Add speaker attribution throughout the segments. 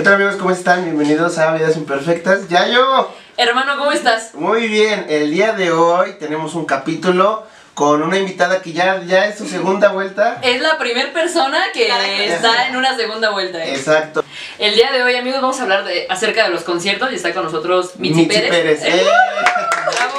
Speaker 1: ¿Qué tal amigos? ¿Cómo están? Bienvenidos a Vidas Imperfectas. ¡Ya yo!
Speaker 2: Hermano, ¿cómo estás?
Speaker 1: Muy bien, el día de hoy tenemos un capítulo con una invitada que ya, ya es su segunda vuelta.
Speaker 2: Es la primera persona que está en una segunda vuelta. ¿eh?
Speaker 1: Exacto.
Speaker 2: El día de hoy, amigos, vamos a hablar de, acerca de los conciertos y está con nosotros Mitzi, Pérez.
Speaker 1: ¡Eh!
Speaker 2: ¡Bravo!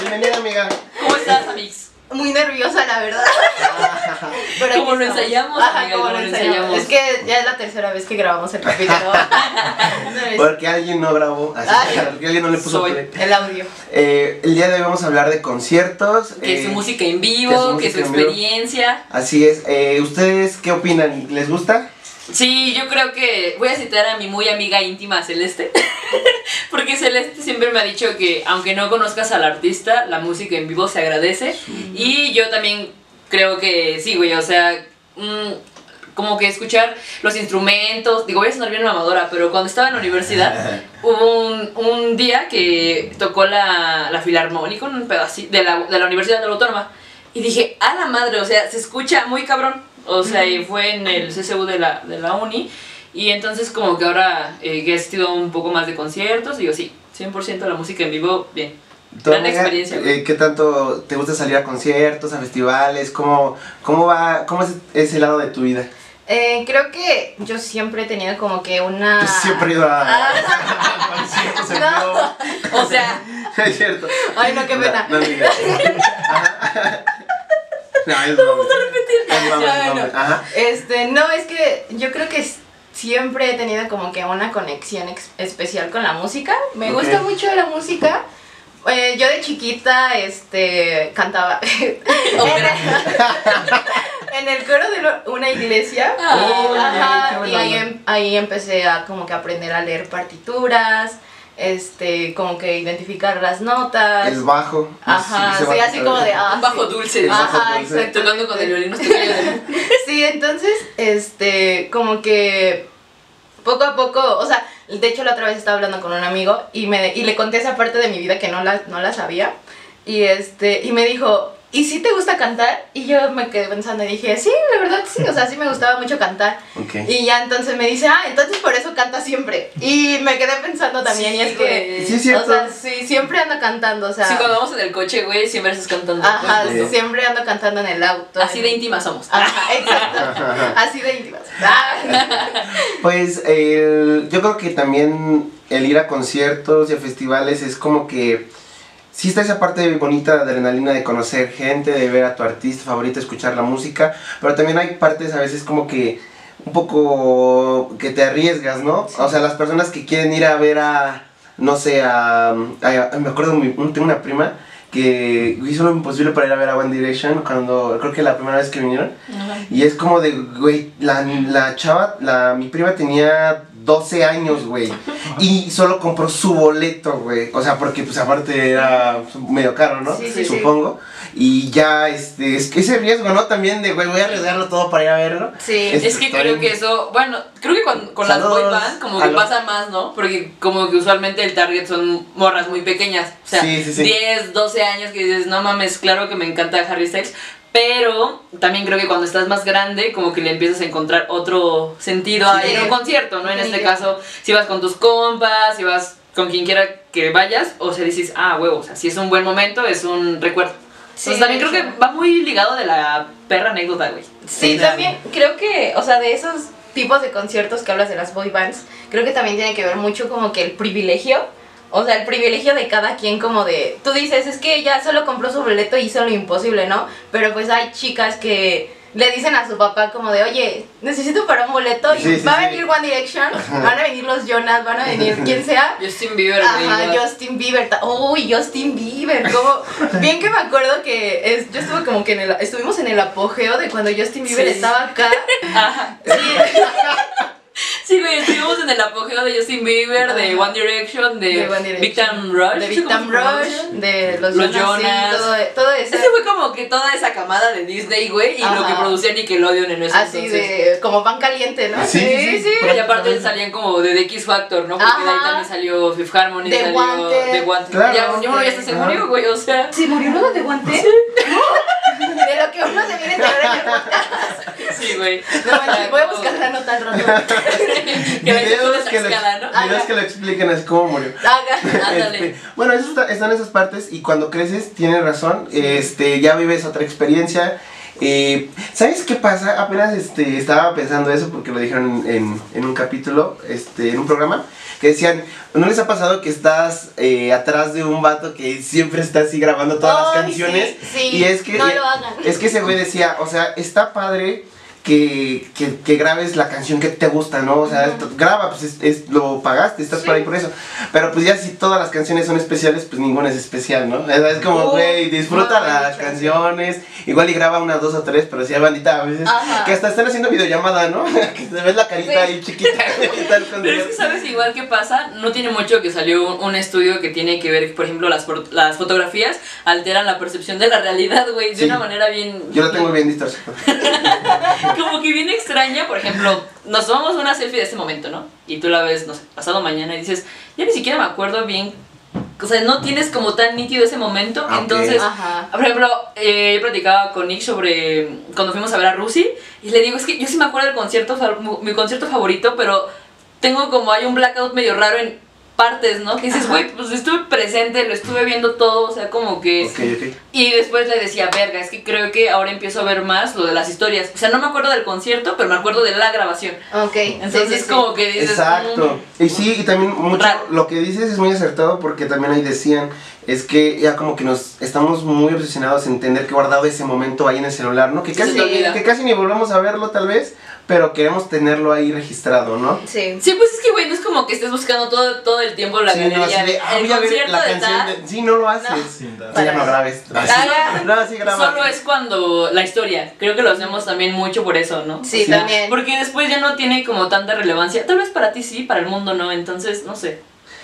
Speaker 1: Bienvenida, amiga.
Speaker 2: ¿Cómo estás, Amix?
Speaker 3: Muy nerviosa, la verdad. Pero
Speaker 2: Como lo ensayamos,
Speaker 3: Ajá,
Speaker 2: amiga,
Speaker 3: como
Speaker 2: como
Speaker 3: lo
Speaker 2: lo
Speaker 3: ensayamos.
Speaker 2: ensayamos.
Speaker 3: Es que ya es la tercera vez que grabamos el capítulo.
Speaker 1: Porque alguien no grabó, así
Speaker 3: Ay.
Speaker 1: porque alguien no le puso play.
Speaker 3: el audio.
Speaker 1: Eh, el día de hoy vamos a hablar de conciertos.
Speaker 2: Que
Speaker 1: eh,
Speaker 2: su música en
Speaker 1: que su
Speaker 2: vivo, que su, experiencia.
Speaker 1: Así es. Eh, ¿Ustedes qué opinan? ¿Les gusta?
Speaker 2: Sí, yo creo que voy a citar a mi muy amiga íntima Celeste, porque Celeste siempre me ha dicho que aunque no conozcas al artista, la música en vivo se agradece. Y yo también creo que sí, güey, o sea, mm, como que escuchar los instrumentos, digo, voy a sonar bien mamadora, pero cuando estaba en la universidad hubo un, un día que tocó la, la filarmónica, un pedacito de la, de la Universidad de la Autónoma, y dije, a la madre, o sea, se escucha muy cabrón. O sea, y fue en el CCU de la, de la uni. Y entonces como que ahora eh, he asistido un poco más de conciertos, digo, sí, 100% la música en vivo, bien.
Speaker 1: ¿Tú,
Speaker 2: Gran
Speaker 1: amiga,
Speaker 2: experiencia,
Speaker 1: eh, ¿Qué tanto te gusta salir a conciertos, a festivales? ¿Cómo, cómo va, cómo es ese lado de tu vida?
Speaker 3: Eh, creo que yo siempre he tenido como que una.
Speaker 1: Yo siempre he ido a,
Speaker 3: Ah.
Speaker 1: a conciertos en
Speaker 3: No.
Speaker 1: vivo.
Speaker 2: O sea,
Speaker 1: Es cierto.
Speaker 3: Ay, no, qué pena.
Speaker 1: No, no. No. Ajá.
Speaker 3: Este, no, es que yo creo que siempre he tenido como que una conexión ex- especial con la música. Me gusta mucho la música. Eh, yo de chiquita, este, cantaba en el coro de lo- una iglesia.
Speaker 1: Buena
Speaker 3: y ahí, em- ahí empecé a como que aprender a leer partituras, este, como que identificar las notas.
Speaker 1: El bajo.
Speaker 3: Ajá, sí, así como de, ah,
Speaker 2: un bajo dulce.
Speaker 1: El bajo
Speaker 3: Ajá,
Speaker 1: dulce.
Speaker 3: exacto.
Speaker 2: Tocando con el violín.
Speaker 3: Sí, entonces, este, como que poco a poco, o sea, de hecho la otra vez estaba hablando con un amigo y me y le conté esa parte de mi vida que no la, no la sabía y este y me dijo, ¿y si te gusta cantar? Y yo me quedé pensando y dije, sí, la verdad sí, o sea, sí me gustaba mucho cantar. Y ya entonces me dice, ah, entonces por eso canta siempre. Y me quedé pensando también,
Speaker 2: Sí,
Speaker 3: y es que.
Speaker 1: Sí, es cierto.
Speaker 3: o sea, sí, siempre ando cantando, o sea,
Speaker 2: Sí, cuando vamos en el coche, güey, siempre estás cantando.
Speaker 3: ajá,
Speaker 1: Sí.
Speaker 3: siempre ando cantando en el auto.
Speaker 2: Así
Speaker 3: en-
Speaker 2: de íntimas somos.
Speaker 3: Ajá, exacto. Así de íntimas. Ah.
Speaker 1: Pues el- yo creo que también el ir a conciertos y a festivales es como que sí está esa parte bonita de adrenalina de conocer gente, de ver a tu artista favorito, escuchar la música, pero también hay partes a veces como que un poco que te arriesgas, ¿no? O sea, las personas que quieren ir a ver a, no sé, a, a- me acuerdo, mi- tengo una prima que hizo lo imposible para ir a ver a One Direction cuando, creo que la primera vez que vinieron. Y es como de, güey, la, la chava, la, mi prima tenía 12 años, güey. Y solo compró su boleto, güey. O sea, porque pues aparte era medio caro, ¿no?
Speaker 3: Sí, sí, sí.
Speaker 1: Supongo. Y ya, este, es que ese riesgo, ¿no? También de, güey, voy a arriesgarlo todo para ir a verlo.
Speaker 3: Sí.
Speaker 1: Es-
Speaker 2: Es que creo que eso, bueno, creo que con, con las boy band como que
Speaker 1: Aló.
Speaker 2: pasa más, ¿no? Porque como que usualmente el target son morras muy pequeñas, o sea,
Speaker 1: Sí, sí, sí.
Speaker 2: 10, 12 años que dices, no mames, claro que me encanta Harry Styles, pero también creo que cuando estás más grande como que le empiezas a encontrar otro sentido a
Speaker 3: Sí.
Speaker 2: ir a un concierto, ¿no? En este caso, si vas con tus compas, si vas con quien quiera que vayas, o sea, dices, ah, huevo, o sea, si es un buen momento, es un recuerdo.
Speaker 3: Sí,
Speaker 2: Entonces también creo que va muy ligado de la perra anécdota, güey.
Speaker 3: Sí, también creo que, o sea, de esos tipos de conciertos que hablas de las boy bands, creo que también tiene que ver mucho como que el privilegio, o sea, el privilegio de cada quien como de, tú dices, es que ella solo compró su boleto y hizo lo imposible, ¿no? Pero pues hay chicas que le dicen a su papá como de, oye, necesito para un boleto y
Speaker 1: Sí, sí,
Speaker 3: va
Speaker 1: sí.
Speaker 3: a venir One Direction, van a venir los Jonas, van a venir quien sea.
Speaker 2: Justin Bieber.
Speaker 3: Ajá. Justin Bieber. Uy, Justin Bieber. Como, bien que me acuerdo que es, yo estuve como que en el, estuvimos en el apogeo de cuando Justin Bieber
Speaker 2: Sí.
Speaker 3: estaba acá.
Speaker 2: Ajá.
Speaker 3: Sí,
Speaker 2: Sí, güey, estuvimos en el apogeo de Justin Bieber, de
Speaker 3: Ajá.
Speaker 2: One Direction, de,
Speaker 3: De
Speaker 2: Time Rush.
Speaker 3: de
Speaker 2: ¿sí?
Speaker 3: Rush, de los,
Speaker 2: Los
Speaker 3: Jonas, sí,
Speaker 2: Jonas.
Speaker 3: todo, todo eso.
Speaker 2: Ese fue como que toda esa camada de Disney, güey, y lo
Speaker 3: Ajá.
Speaker 2: que producía Nickelodeon en ese
Speaker 3: Así
Speaker 2: entonces.
Speaker 3: de, como pan caliente, ¿no?
Speaker 1: Sí, sí, sí.
Speaker 2: Y aparte salían como de The X Factor, ¿no? Porque de ahí
Speaker 3: Ajá.
Speaker 2: también salió Fifth Harmony,
Speaker 3: The
Speaker 2: salió
Speaker 3: Wanted.
Speaker 2: The Wanted.
Speaker 1: Claro.
Speaker 2: Ya, uno ya se
Speaker 1: Ajá.
Speaker 2: murió, güey, o sea.
Speaker 3: ¿Se murió luego de guante? De lo que uno se viene a enterar en el podcast.
Speaker 2: Sí, güey.
Speaker 3: No voy a buscar la nota al rato.
Speaker 2: Que
Speaker 1: videos, que lo,
Speaker 2: escala, ¿no?
Speaker 1: videos que lo expliquen así cómo murió. Este, bueno, eso está- están esas partes y cuando creces tienes razón, este, ya vives otra experiencia. Eh, ¿Sabes qué pasa? Apenas este, estaba pensando eso porque lo dijeron en, en un capítulo, este, en un programa, que decían, ¿no les ha pasado que estás eh, atrás de un vato que siempre está así grabando todas las canciones?
Speaker 3: sí, sí.
Speaker 1: Y es que,
Speaker 3: No lo hagan.
Speaker 1: es que ese güey decía, o sea, está padre que, que, que grabes la canción que te gusta, ¿no? O sea,
Speaker 3: Ujú.
Speaker 1: esto- graba, pues es, es- lo pagaste, estás
Speaker 3: Sí.
Speaker 1: por ahí por eso. Pero pues ya si todas las canciones son especiales, pues ninguna es especial, ¿no? Es como,
Speaker 3: Uh,
Speaker 1: güey, disfruta
Speaker 3: muy
Speaker 1: las
Speaker 3: dicho.
Speaker 1: canciones, igual y graba una, dos o tres, pero si hay bandita a veces,
Speaker 3: Ajá.
Speaker 1: que hasta están haciendo videollamada, ¿no? que se ves la carita
Speaker 3: Sí.
Speaker 1: ahí chiquita y tal con
Speaker 2: Pero es que sabes igual que pasa, no tiene mucho que salió un, un estudio que tiene que ver, por ejemplo, las, for- las fotografías alteran la percepción de la realidad, güey, de
Speaker 1: Sí.
Speaker 2: una manera bien...
Speaker 1: Yo lo tengo bien distorsionado.
Speaker 2: Como que bien extraña, por ejemplo, nos tomamos una selfie de este momento, ¿no? Y tú la ves, no sé, pasado mañana y dices, ya ni siquiera me acuerdo bien, o sea, no tienes como tan nítido ese momento,
Speaker 1: Ah,
Speaker 2: entonces...
Speaker 3: Ajá.
Speaker 2: Por ejemplo, eh, yo platicaba con Nick sobre cuando fuimos a ver a Rusi y le digo, es que yo sí me acuerdo del concierto, mi concierto favorito, pero tengo como hay un blackout medio raro en partes, ¿no? Que dices, güey, pues estuve presente, lo estuve viendo todo, o sea, como que...
Speaker 1: Ok, ok.
Speaker 2: Y después le decía, verga, es que creo que ahora empiezo a ver más lo de las historias. O sea, no me acuerdo del concierto, pero me acuerdo de la grabación.
Speaker 3: Ok.
Speaker 2: Entonces,
Speaker 3: sí, sí, sí.
Speaker 2: como que dices...
Speaker 1: Exacto.
Speaker 2: "Mm".
Speaker 1: Y sí, y también mucho
Speaker 2: Raro.
Speaker 1: lo que dices es muy acertado porque también ahí decían, es que ya como que nos estamos muy obsesionados en tener que guardado ese momento ahí en el celular, ¿no? Que casi, que casi ni volvemos a verlo tal vez, pero queremos tenerlo ahí registrado, ¿no?
Speaker 3: Sí.
Speaker 2: Sí, pues es que, güey, como que estés buscando todo, todo el tiempo la
Speaker 1: Sí, no,
Speaker 2: galería.
Speaker 1: así de, ah,
Speaker 2: el
Speaker 1: voy a ver
Speaker 2: concierto
Speaker 1: la
Speaker 2: de
Speaker 1: canción de... Sí, no lo haces.
Speaker 3: No.
Speaker 4: Sí,
Speaker 1: ya no grabes.
Speaker 2: Ah,
Speaker 1: No, sí graba.
Speaker 2: Solo es cuando la historia. Creo que lo hacemos también mucho por eso, ¿no?
Speaker 3: Sí,
Speaker 1: Sí.
Speaker 3: también.
Speaker 2: Porque después ya no tiene como tanta relevancia. Tal vez para ti sí, para el mundo no. Entonces, no sé.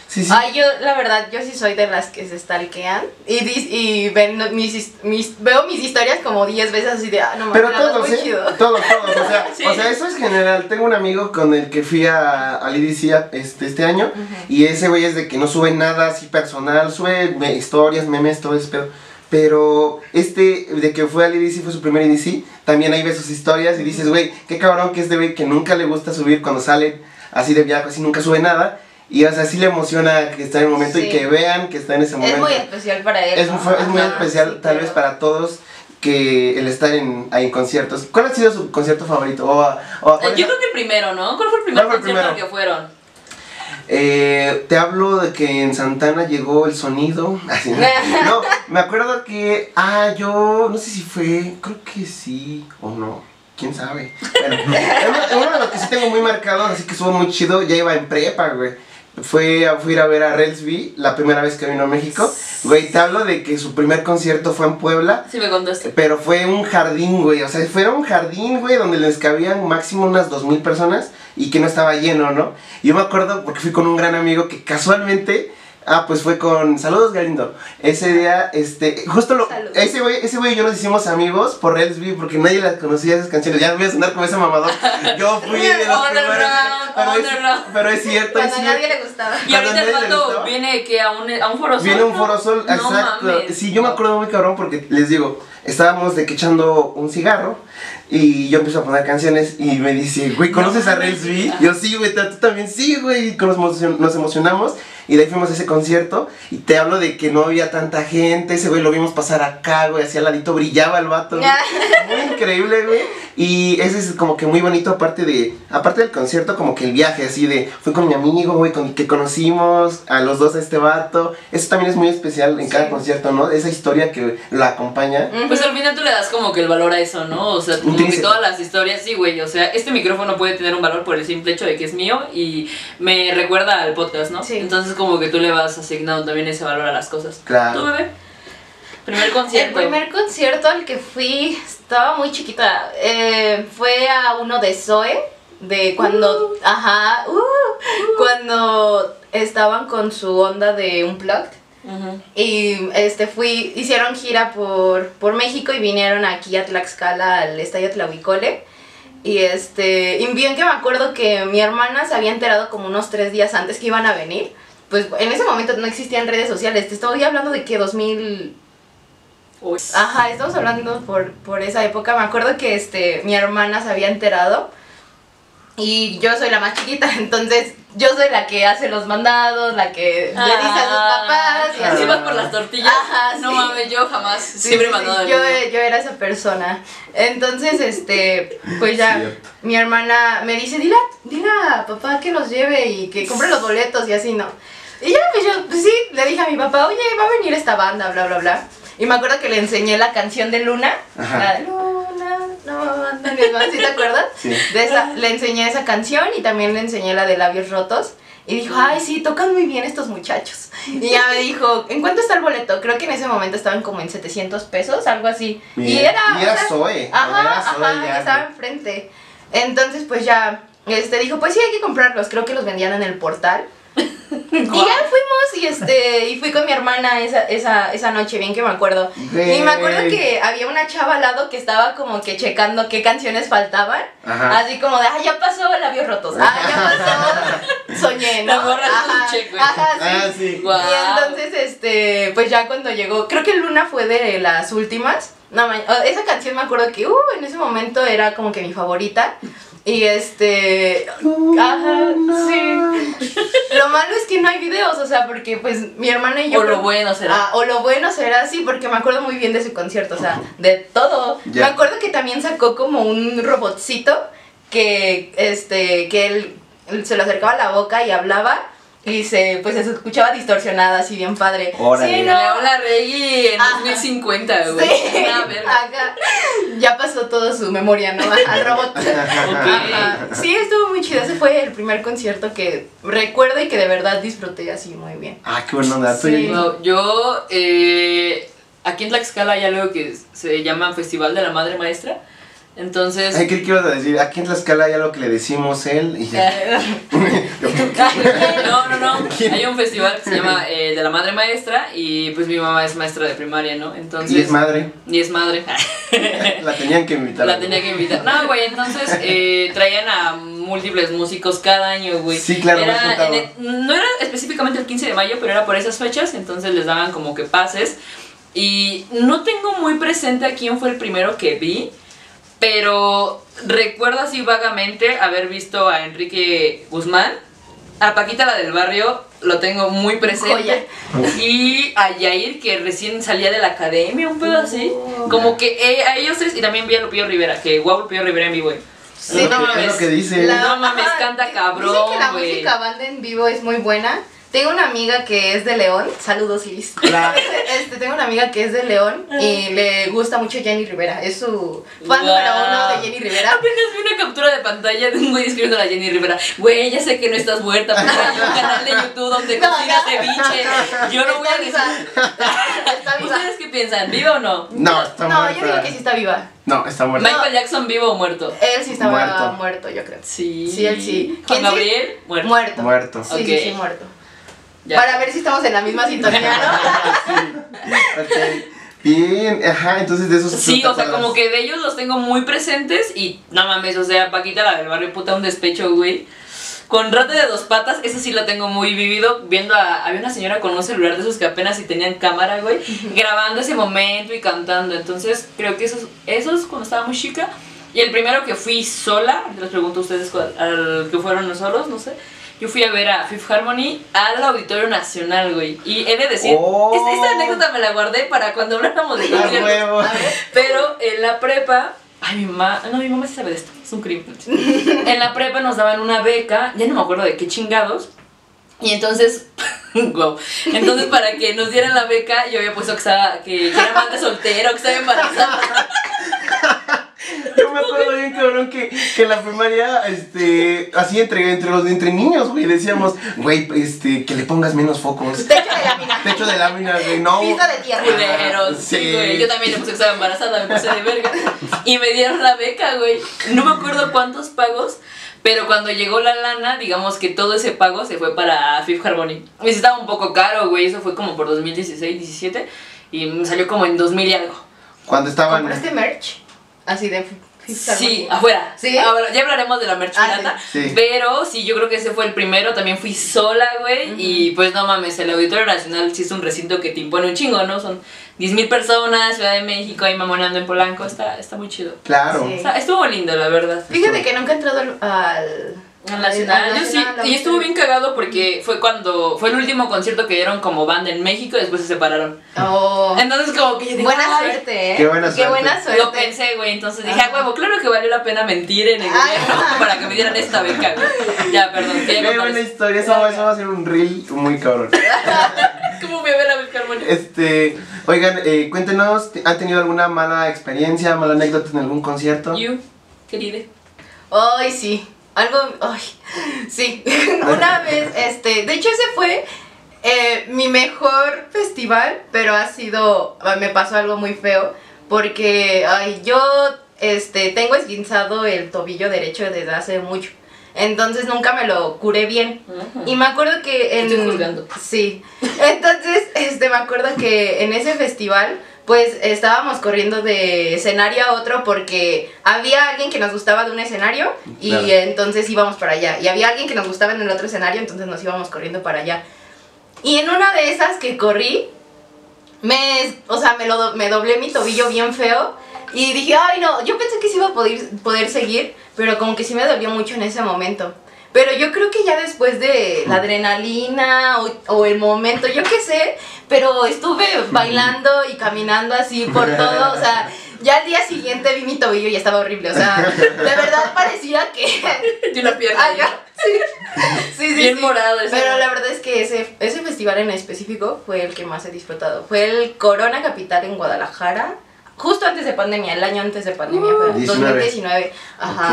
Speaker 1: Sí, sí.
Speaker 3: Ay, yo, la verdad, yo sí soy de las que se stalkean y, dis- y ven mis, mis, veo mis historias como 10 veces así de, ah, no
Speaker 1: Pero
Speaker 3: nada,
Speaker 1: todos,
Speaker 3: muy
Speaker 1: ¿eh?
Speaker 3: chido.
Speaker 1: Todos, todos. O sea,
Speaker 2: Sí.
Speaker 1: o sea, eso es general. Tengo un amigo con el que fui a, a- este, este año. Y ese güey es de que no sube nada así personal. Sube me- historias, memes, todo ese pedo. Pero este, de que fue al IDC, fue su primer IDC. También ahí ves sus historias y dices, güey, qué cabrón que este güey que nunca le gusta subir cuando sale así de viaje, así nunca sube nada. Y o sea, sí le emociona que está en el momento y que vean que está en ese
Speaker 3: Es
Speaker 1: momento.
Speaker 3: muy especial para él.
Speaker 1: Es,
Speaker 3: ¿no?
Speaker 1: fue- es muy
Speaker 3: Ajá,
Speaker 1: especial
Speaker 3: sí,
Speaker 1: tal vez para todos que el estar en, ahí en conciertos. ¿Cuál ha sido su concierto favorito? O, o
Speaker 2: Eh,
Speaker 1: es-
Speaker 2: Yo creo que el primero, ¿no? ¿Cuál fue el primer
Speaker 1: ¿Cuál fue el
Speaker 2: concierto al que fueron?
Speaker 1: Eh, te hablo de que en Santana llegó el sonido. Así, ¿no? No, me acuerdo que. Ah, yo. No sé si fue. Creo que sí o no. Quién sabe. Bueno, uno, uno de los que sí tengo muy marcado, así que estuvo muy chido. Ya iba en prepa, güey. Fue a, fui a ir a ver a Relsby la primera vez que vino a México. Güey, te hablo de que su primer concierto fue en Puebla.
Speaker 2: Sí, me contaste.
Speaker 1: Pero fue un jardín, güey. O sea, fue un jardín, güey, donde les cabían máximo unas dos mil personas y que no estaba lleno, ¿no? Yo me acuerdo porque fui con un gran amigo que casualmente. Ah, pues fue con. Saludos, Galindo. Ese día, este. Justo lo. Ese güey, ese güey y yo nos hicimos amigos por Relsby porque nadie las conocía esas canciones. Ya voy a sonar como ese mamador. Yo fui de los primeros. Pero es,
Speaker 2: underground.
Speaker 1: pero es cierto,
Speaker 3: Cuando a nadie le gustaba.
Speaker 2: Y ahorita el
Speaker 1: gustaba.
Speaker 2: viene que a un, a un foro
Speaker 1: Viene un
Speaker 2: ¿no?
Speaker 1: foro sol,
Speaker 2: No
Speaker 1: exacto.
Speaker 2: mames.
Speaker 1: Sí, yo me acuerdo muy cabrón porque les digo, estábamos de que echando un cigarro y yo empiezo a poner canciones y me dice, güey, ¿conoces
Speaker 2: No
Speaker 1: a. Relsby? Yo sí, güey, tú también sí, güey. Y nos, emocion- nos emocionamos y de ahí fuimos a ese concierto y te hablo de que no había tanta gente, ese güey lo vimos pasar acá, güey, hacia al ladito brillaba el vato. güey. Muy increíble, güey. Y ese es como que muy bonito aparte de aparte del concierto, como que el viaje así de fui con mi amigo, güey, con que conocimos a los dos a este vato. Eso también es muy especial en
Speaker 3: Sí.
Speaker 1: cada concierto, ¿no? Esa historia que lo acompaña.
Speaker 2: Pues al final tú le das como que el valor a eso, ¿no? O sea, como que todas las historias, sí, güey. O sea, este micrófono puede tener un valor por el simple hecho de que es mío y me recuerda al podcast, ¿no?
Speaker 3: Sí.
Speaker 2: Entonces como que tú le vas asignando también ese valor a las cosas.
Speaker 1: Claro.
Speaker 2: ¿Tú, bebé? Primer
Speaker 3: El
Speaker 2: concierto.
Speaker 3: primer concierto al que fui, estaba muy chiquita, eh, fue a uno de Zoe, de cuando, ajá, uh, cuando estaban con su onda de Y este fui, hicieron gira por, por México y vinieron aquí a Tlaxcala al Estadio Tlahuicole. Y este, y bien que me acuerdo que mi hermana se había enterado como unos tres días antes que iban a venir. Pues en ese momento no existían redes sociales. Te estoy hablando de que 2000,
Speaker 2: Uy.
Speaker 3: Ajá, estamos hablando por, por esa época. Me acuerdo que este, mi hermana se había enterado y yo soy la más chiquita, entonces yo soy la que hace los mandados, la que le dice a sus papás y
Speaker 2: Así vas por las tortillas.
Speaker 3: Ajá,
Speaker 2: no
Speaker 3: sí.
Speaker 2: mames, yo jamás.
Speaker 3: Sí,
Speaker 2: siempre
Speaker 3: sí,
Speaker 2: he mandado
Speaker 3: yo,
Speaker 2: niño.
Speaker 3: yo era esa persona. Entonces, este, pues ya,
Speaker 1: Cierto.
Speaker 3: mi hermana me dice, dile, a- dile a papá que nos lleve y que compre los boletos y así, ¿no? Y ya, pues yo, pues sí, le dije a mi papá, oye, va a venir esta banda, bla, bla, bla. Y me acuerdo que le enseñé la canción de Luna.
Speaker 1: Ajá.
Speaker 3: La de Luna, no, anda mi hermano", ¿sí te acuerdas?
Speaker 1: Sí.
Speaker 3: De esa, le enseñé esa canción y también le enseñé la de Labios Rotos. Y dijo, ay, sí, tocan muy bien estos muchachos. Y ya me dijo, ¿en cuánto está el boleto? Creo que en ese momento estaban como en 700 pesos, algo así. Y era...
Speaker 1: Y era Zoe.
Speaker 3: Ajá,
Speaker 1: Era Zoe
Speaker 3: ajá,
Speaker 1: ya,
Speaker 3: estaba enfrente. Entonces, pues ya, este, dijo, pues sí, hay que comprarlos. Creo que los vendían en el portal. Y ya fuimos y este y fui con mi hermana esa, esa, esa noche, bien que me acuerdo. Y me acuerdo que había una chava al lado que estaba como que checando qué canciones faltaban.
Speaker 1: Ajá.
Speaker 3: Así como de, ah, ya pasó labios rotos. Ah, ya pasó. Soñé, ¿no?
Speaker 2: La morra
Speaker 3: Ajá,
Speaker 2: check, güey.
Speaker 3: ajá, sí.
Speaker 1: Ah, sí.
Speaker 2: Guau.
Speaker 3: Y entonces, este, pues ya cuando llegó, creo que Luna fue de las últimas. No, esa canción me acuerdo que, uh, en ese momento era como que mi favorita. Y este, ajá, sí. Lo malo es que no hay videos, o sea, porque pues mi hermana y yo.
Speaker 2: O lo bueno será.
Speaker 3: Ah, o lo bueno será así, porque me acuerdo muy bien de su concierto, o sea, de todo. Me acuerdo que también sacó como un robotcito que, este, que él, él se lo acercaba a la boca y hablaba y se, pues se escuchaba distorsionada, así bien padre.
Speaker 1: Órale.
Speaker 3: Sí, no.
Speaker 2: la Reggie en
Speaker 3: Ajá.
Speaker 2: 2050, güey.
Speaker 3: Sí. Ya pasó toda su memoria, ¿no? Al robot. Ajá. Sí, estuvo muy chido. Ese fue el primer concierto que recuerdo y que de verdad disfruté así muy bien.
Speaker 1: Ah, qué buena onda. Tú,
Speaker 3: Sí.
Speaker 2: Wow, yo, eh, aquí en Tlaxcala hay algo que se llama Festival de la Madre Maestra. Entonces,
Speaker 1: Ay, ¿qué quiero decir? Aquí en Tlaxcala hay algo que le decimos él y ya.
Speaker 2: no, no, no. Hay un festival que se llama eh, de la Madre Maestra y pues mi mamá es maestra de primaria, ¿no? Entonces,
Speaker 1: Y es madre.
Speaker 2: y es madre.
Speaker 1: La tenían que invitar.
Speaker 2: La tenía que invitar. No, güey, entonces eh, traían a múltiples músicos cada año, güey.
Speaker 1: Sí, claro, me
Speaker 2: Era en el- no era específicamente el 15 de mayo, pero era por esas fechas, entonces les daban como que pases. Y no tengo muy presente a quién fue el primero que vi, pero recuerdo así vagamente haber visto a Enrique Guzmán, a Paquita la del barrio, lo tengo muy presente. Y a Yair, que recién salía de la academia, un pedo así.
Speaker 3: Oh.
Speaker 2: Como que eh, a ellos tres, y también vi a Lupillo Rivera, que guau, Lupillo Rivera en vivo, güey.
Speaker 3: Sí,
Speaker 2: no
Speaker 1: es
Speaker 2: mames.
Speaker 1: lo que dice.
Speaker 3: La-
Speaker 2: No mames, canta cabrón,
Speaker 3: Dicen que la
Speaker 2: güey.
Speaker 3: música banda en vivo es muy buena. Tengo una amiga que es de León. Saludos, Liz.
Speaker 1: Hola.
Speaker 3: Este, tengo una amiga que es de León y le gusta mucho Jenny Rivera. Es su fan
Speaker 2: Wow.
Speaker 3: número uno de Jenny Rivera.
Speaker 2: Apenas vi una captura de pantalla de un güey escribiendo a la Jenny Rivera. Güey, ya sé que no estás muerta, pero hay un canal de YouTube donde
Speaker 3: No,
Speaker 2: cocinas
Speaker 3: no.
Speaker 2: ceviche. Yo no voy a decir.
Speaker 3: Está viva.
Speaker 2: ¿Ustedes qué piensan? ¿Viva o no?
Speaker 1: No, está
Speaker 3: No,
Speaker 1: muerta.
Speaker 3: yo digo que sí está viva.
Speaker 1: No, está muerta.
Speaker 2: ¿Michael Jackson vivo o muerto?
Speaker 3: Él sí estaba
Speaker 1: Muerto.
Speaker 3: muerto, yo creo.
Speaker 2: Sí.
Speaker 3: Sí, él sí.
Speaker 2: Juan
Speaker 3: ¿Quién sí?
Speaker 2: Gabriel, muerto.
Speaker 3: Muerto.
Speaker 1: Muerto.
Speaker 3: Sí, sí, sí,
Speaker 2: Ok.
Speaker 3: muerto.
Speaker 2: Ya.
Speaker 3: Para ver si estamos en la misma sintonía, ¿no?
Speaker 1: Ok. Bien, ajá, entonces de esos
Speaker 2: Sí, o sea, como que de ellos los tengo muy presentes y no mames, o sea, Paquita la del barrio, puta, un despecho, güey. Con Rata de dos patas, eso sí lo tengo muy vivido, viendo a... Había una señora con un celular de esos que apenas si tenían cámara, güey, grabando ese momento y cantando. Entonces, creo que esos, esos cuando estaba muy chica. Y el primero que fui sola, les pregunto a ustedes cuál- al que fueron los solos, no sé. Yo fui a ver a Fifth Harmony al Auditorio Nacional, güey. Y he de decir,
Speaker 1: Oh.
Speaker 2: esta, esta anécdota me la guardé para cuando habláramos de conciertos. Pero en la prepa, ay, mi mamá, no, mi mamá sí sabe de esto, es un crimen. en la prepa nos daban una beca, ya no me acuerdo de qué chingados. Y entonces, wow. Entonces, para que nos dieran la beca, yo había puesto que, estaba, que, que era madre soltero, que estaba embarazada.
Speaker 1: Yo me acuerdo bien, cabrón, que, que en la primaria, este, así entre, entre los entre niños, güey, decíamos, güey, este, que le pongas menos focos.
Speaker 3: Techo de lámina.
Speaker 1: Techo de láminas, güey, no.
Speaker 3: Piso de tierra.
Speaker 2: Culeros, sí,
Speaker 1: Sí.
Speaker 2: güey. Yo también le puse que estaba embarazada, me puse de verga. Y me dieron la beca, güey. No me acuerdo cuántos pagos, pero cuando llegó la lana, digamos que todo ese pago se fue para Fifth Harmony. Y estaba un poco caro, güey. Eso fue como por 2016, 17. Y me salió como en 2000 y algo.
Speaker 1: Cuando estaban.
Speaker 3: ¿Compraste merch? Así de
Speaker 2: Sí, afuera.
Speaker 3: ¿Sí?
Speaker 2: Ahora, ya hablaremos de la merchandata.
Speaker 3: Ah,
Speaker 1: sí. Sí.
Speaker 2: Pero sí, yo creo que ese fue el primero. También fui sola, güey. Y pues no mames, el Auditorio Nacional sí es un recinto que te impone un chingo, ¿no? Son 10.000 personas, Ciudad de México, ahí mamonando en Polanco. Está, está muy chido.
Speaker 1: Claro.
Speaker 3: Sí.
Speaker 2: O sea, estuvo lindo, la verdad.
Speaker 3: Fíjate que nunca he entrado al. al
Speaker 2: Al Nacional,
Speaker 3: al
Speaker 2: yo sí, y estuvo bien cagado porque fue cuando, fue el último concierto que dieron como banda en México y después se separaron.
Speaker 3: Oh.
Speaker 2: Entonces como que yo dije,
Speaker 3: Buena
Speaker 2: "Ay".
Speaker 3: suerte, ¿eh?
Speaker 1: Qué buena suerte.
Speaker 3: buena suerte.
Speaker 2: Lo pensé, güey, entonces dije, ah, huevo, claro que valió la pena mentir en el gobierno para que me dieran esta beca, güey. Ya, perdón.
Speaker 1: Qué buena
Speaker 2: eso.
Speaker 1: historia, eso, va- eso va a ser un reel muy cabrón.
Speaker 2: ¿Cómo me ve la beca, hermano?
Speaker 1: Este, oigan, eh, cuéntenos, ¿han tenido alguna mala experiencia, mala anécdota en algún concierto?
Speaker 2: You, querida.
Speaker 3: Ay, sí. Algo. Ay, sí. Una vez, este. De hecho, ese fue eh, mi mejor festival, pero ha sido. Me pasó algo muy feo. Porque, ay, yo. Este, tengo esguinzado el tobillo derecho desde hace mucho. Entonces nunca me lo curé bien. Y me acuerdo que en...
Speaker 2: Estoy.
Speaker 3: Sí. Entonces, este, me acuerdo que en ese festival, pues estábamos corriendo de escenario a otro porque había alguien que nos gustaba de un escenario y
Speaker 1: Claro.
Speaker 3: entonces íbamos para allá. Y había alguien que nos gustaba en el otro escenario, entonces nos íbamos corriendo para allá. Y en una de esas que corrí, me, o sea, me, lo, me doblé mi tobillo bien feo y dije, ay no, yo pensé que sí iba a poder, poder seguir, pero como que sí me dolió mucho en ese momento. Pero yo creo que ya después de la adrenalina o, o el momento, yo qué sé, pero estuve bailando y caminando así por todo, o sea, ya al día siguiente vi mi tobillo y estaba horrible, o sea, de verdad parecía que...
Speaker 2: De una pierna.
Speaker 3: Ay, ya, sí. Sí, sí,
Speaker 2: Bien
Speaker 3: sí.
Speaker 2: morado ese.
Speaker 3: Pero la verdad es que ese, ese festival en específico fue el que más he disfrutado. Fue el Corona Capital en Guadalajara. Justo antes de pandemia, el año antes de pandemia, fue
Speaker 1: 19.
Speaker 3: 2019. Ajá.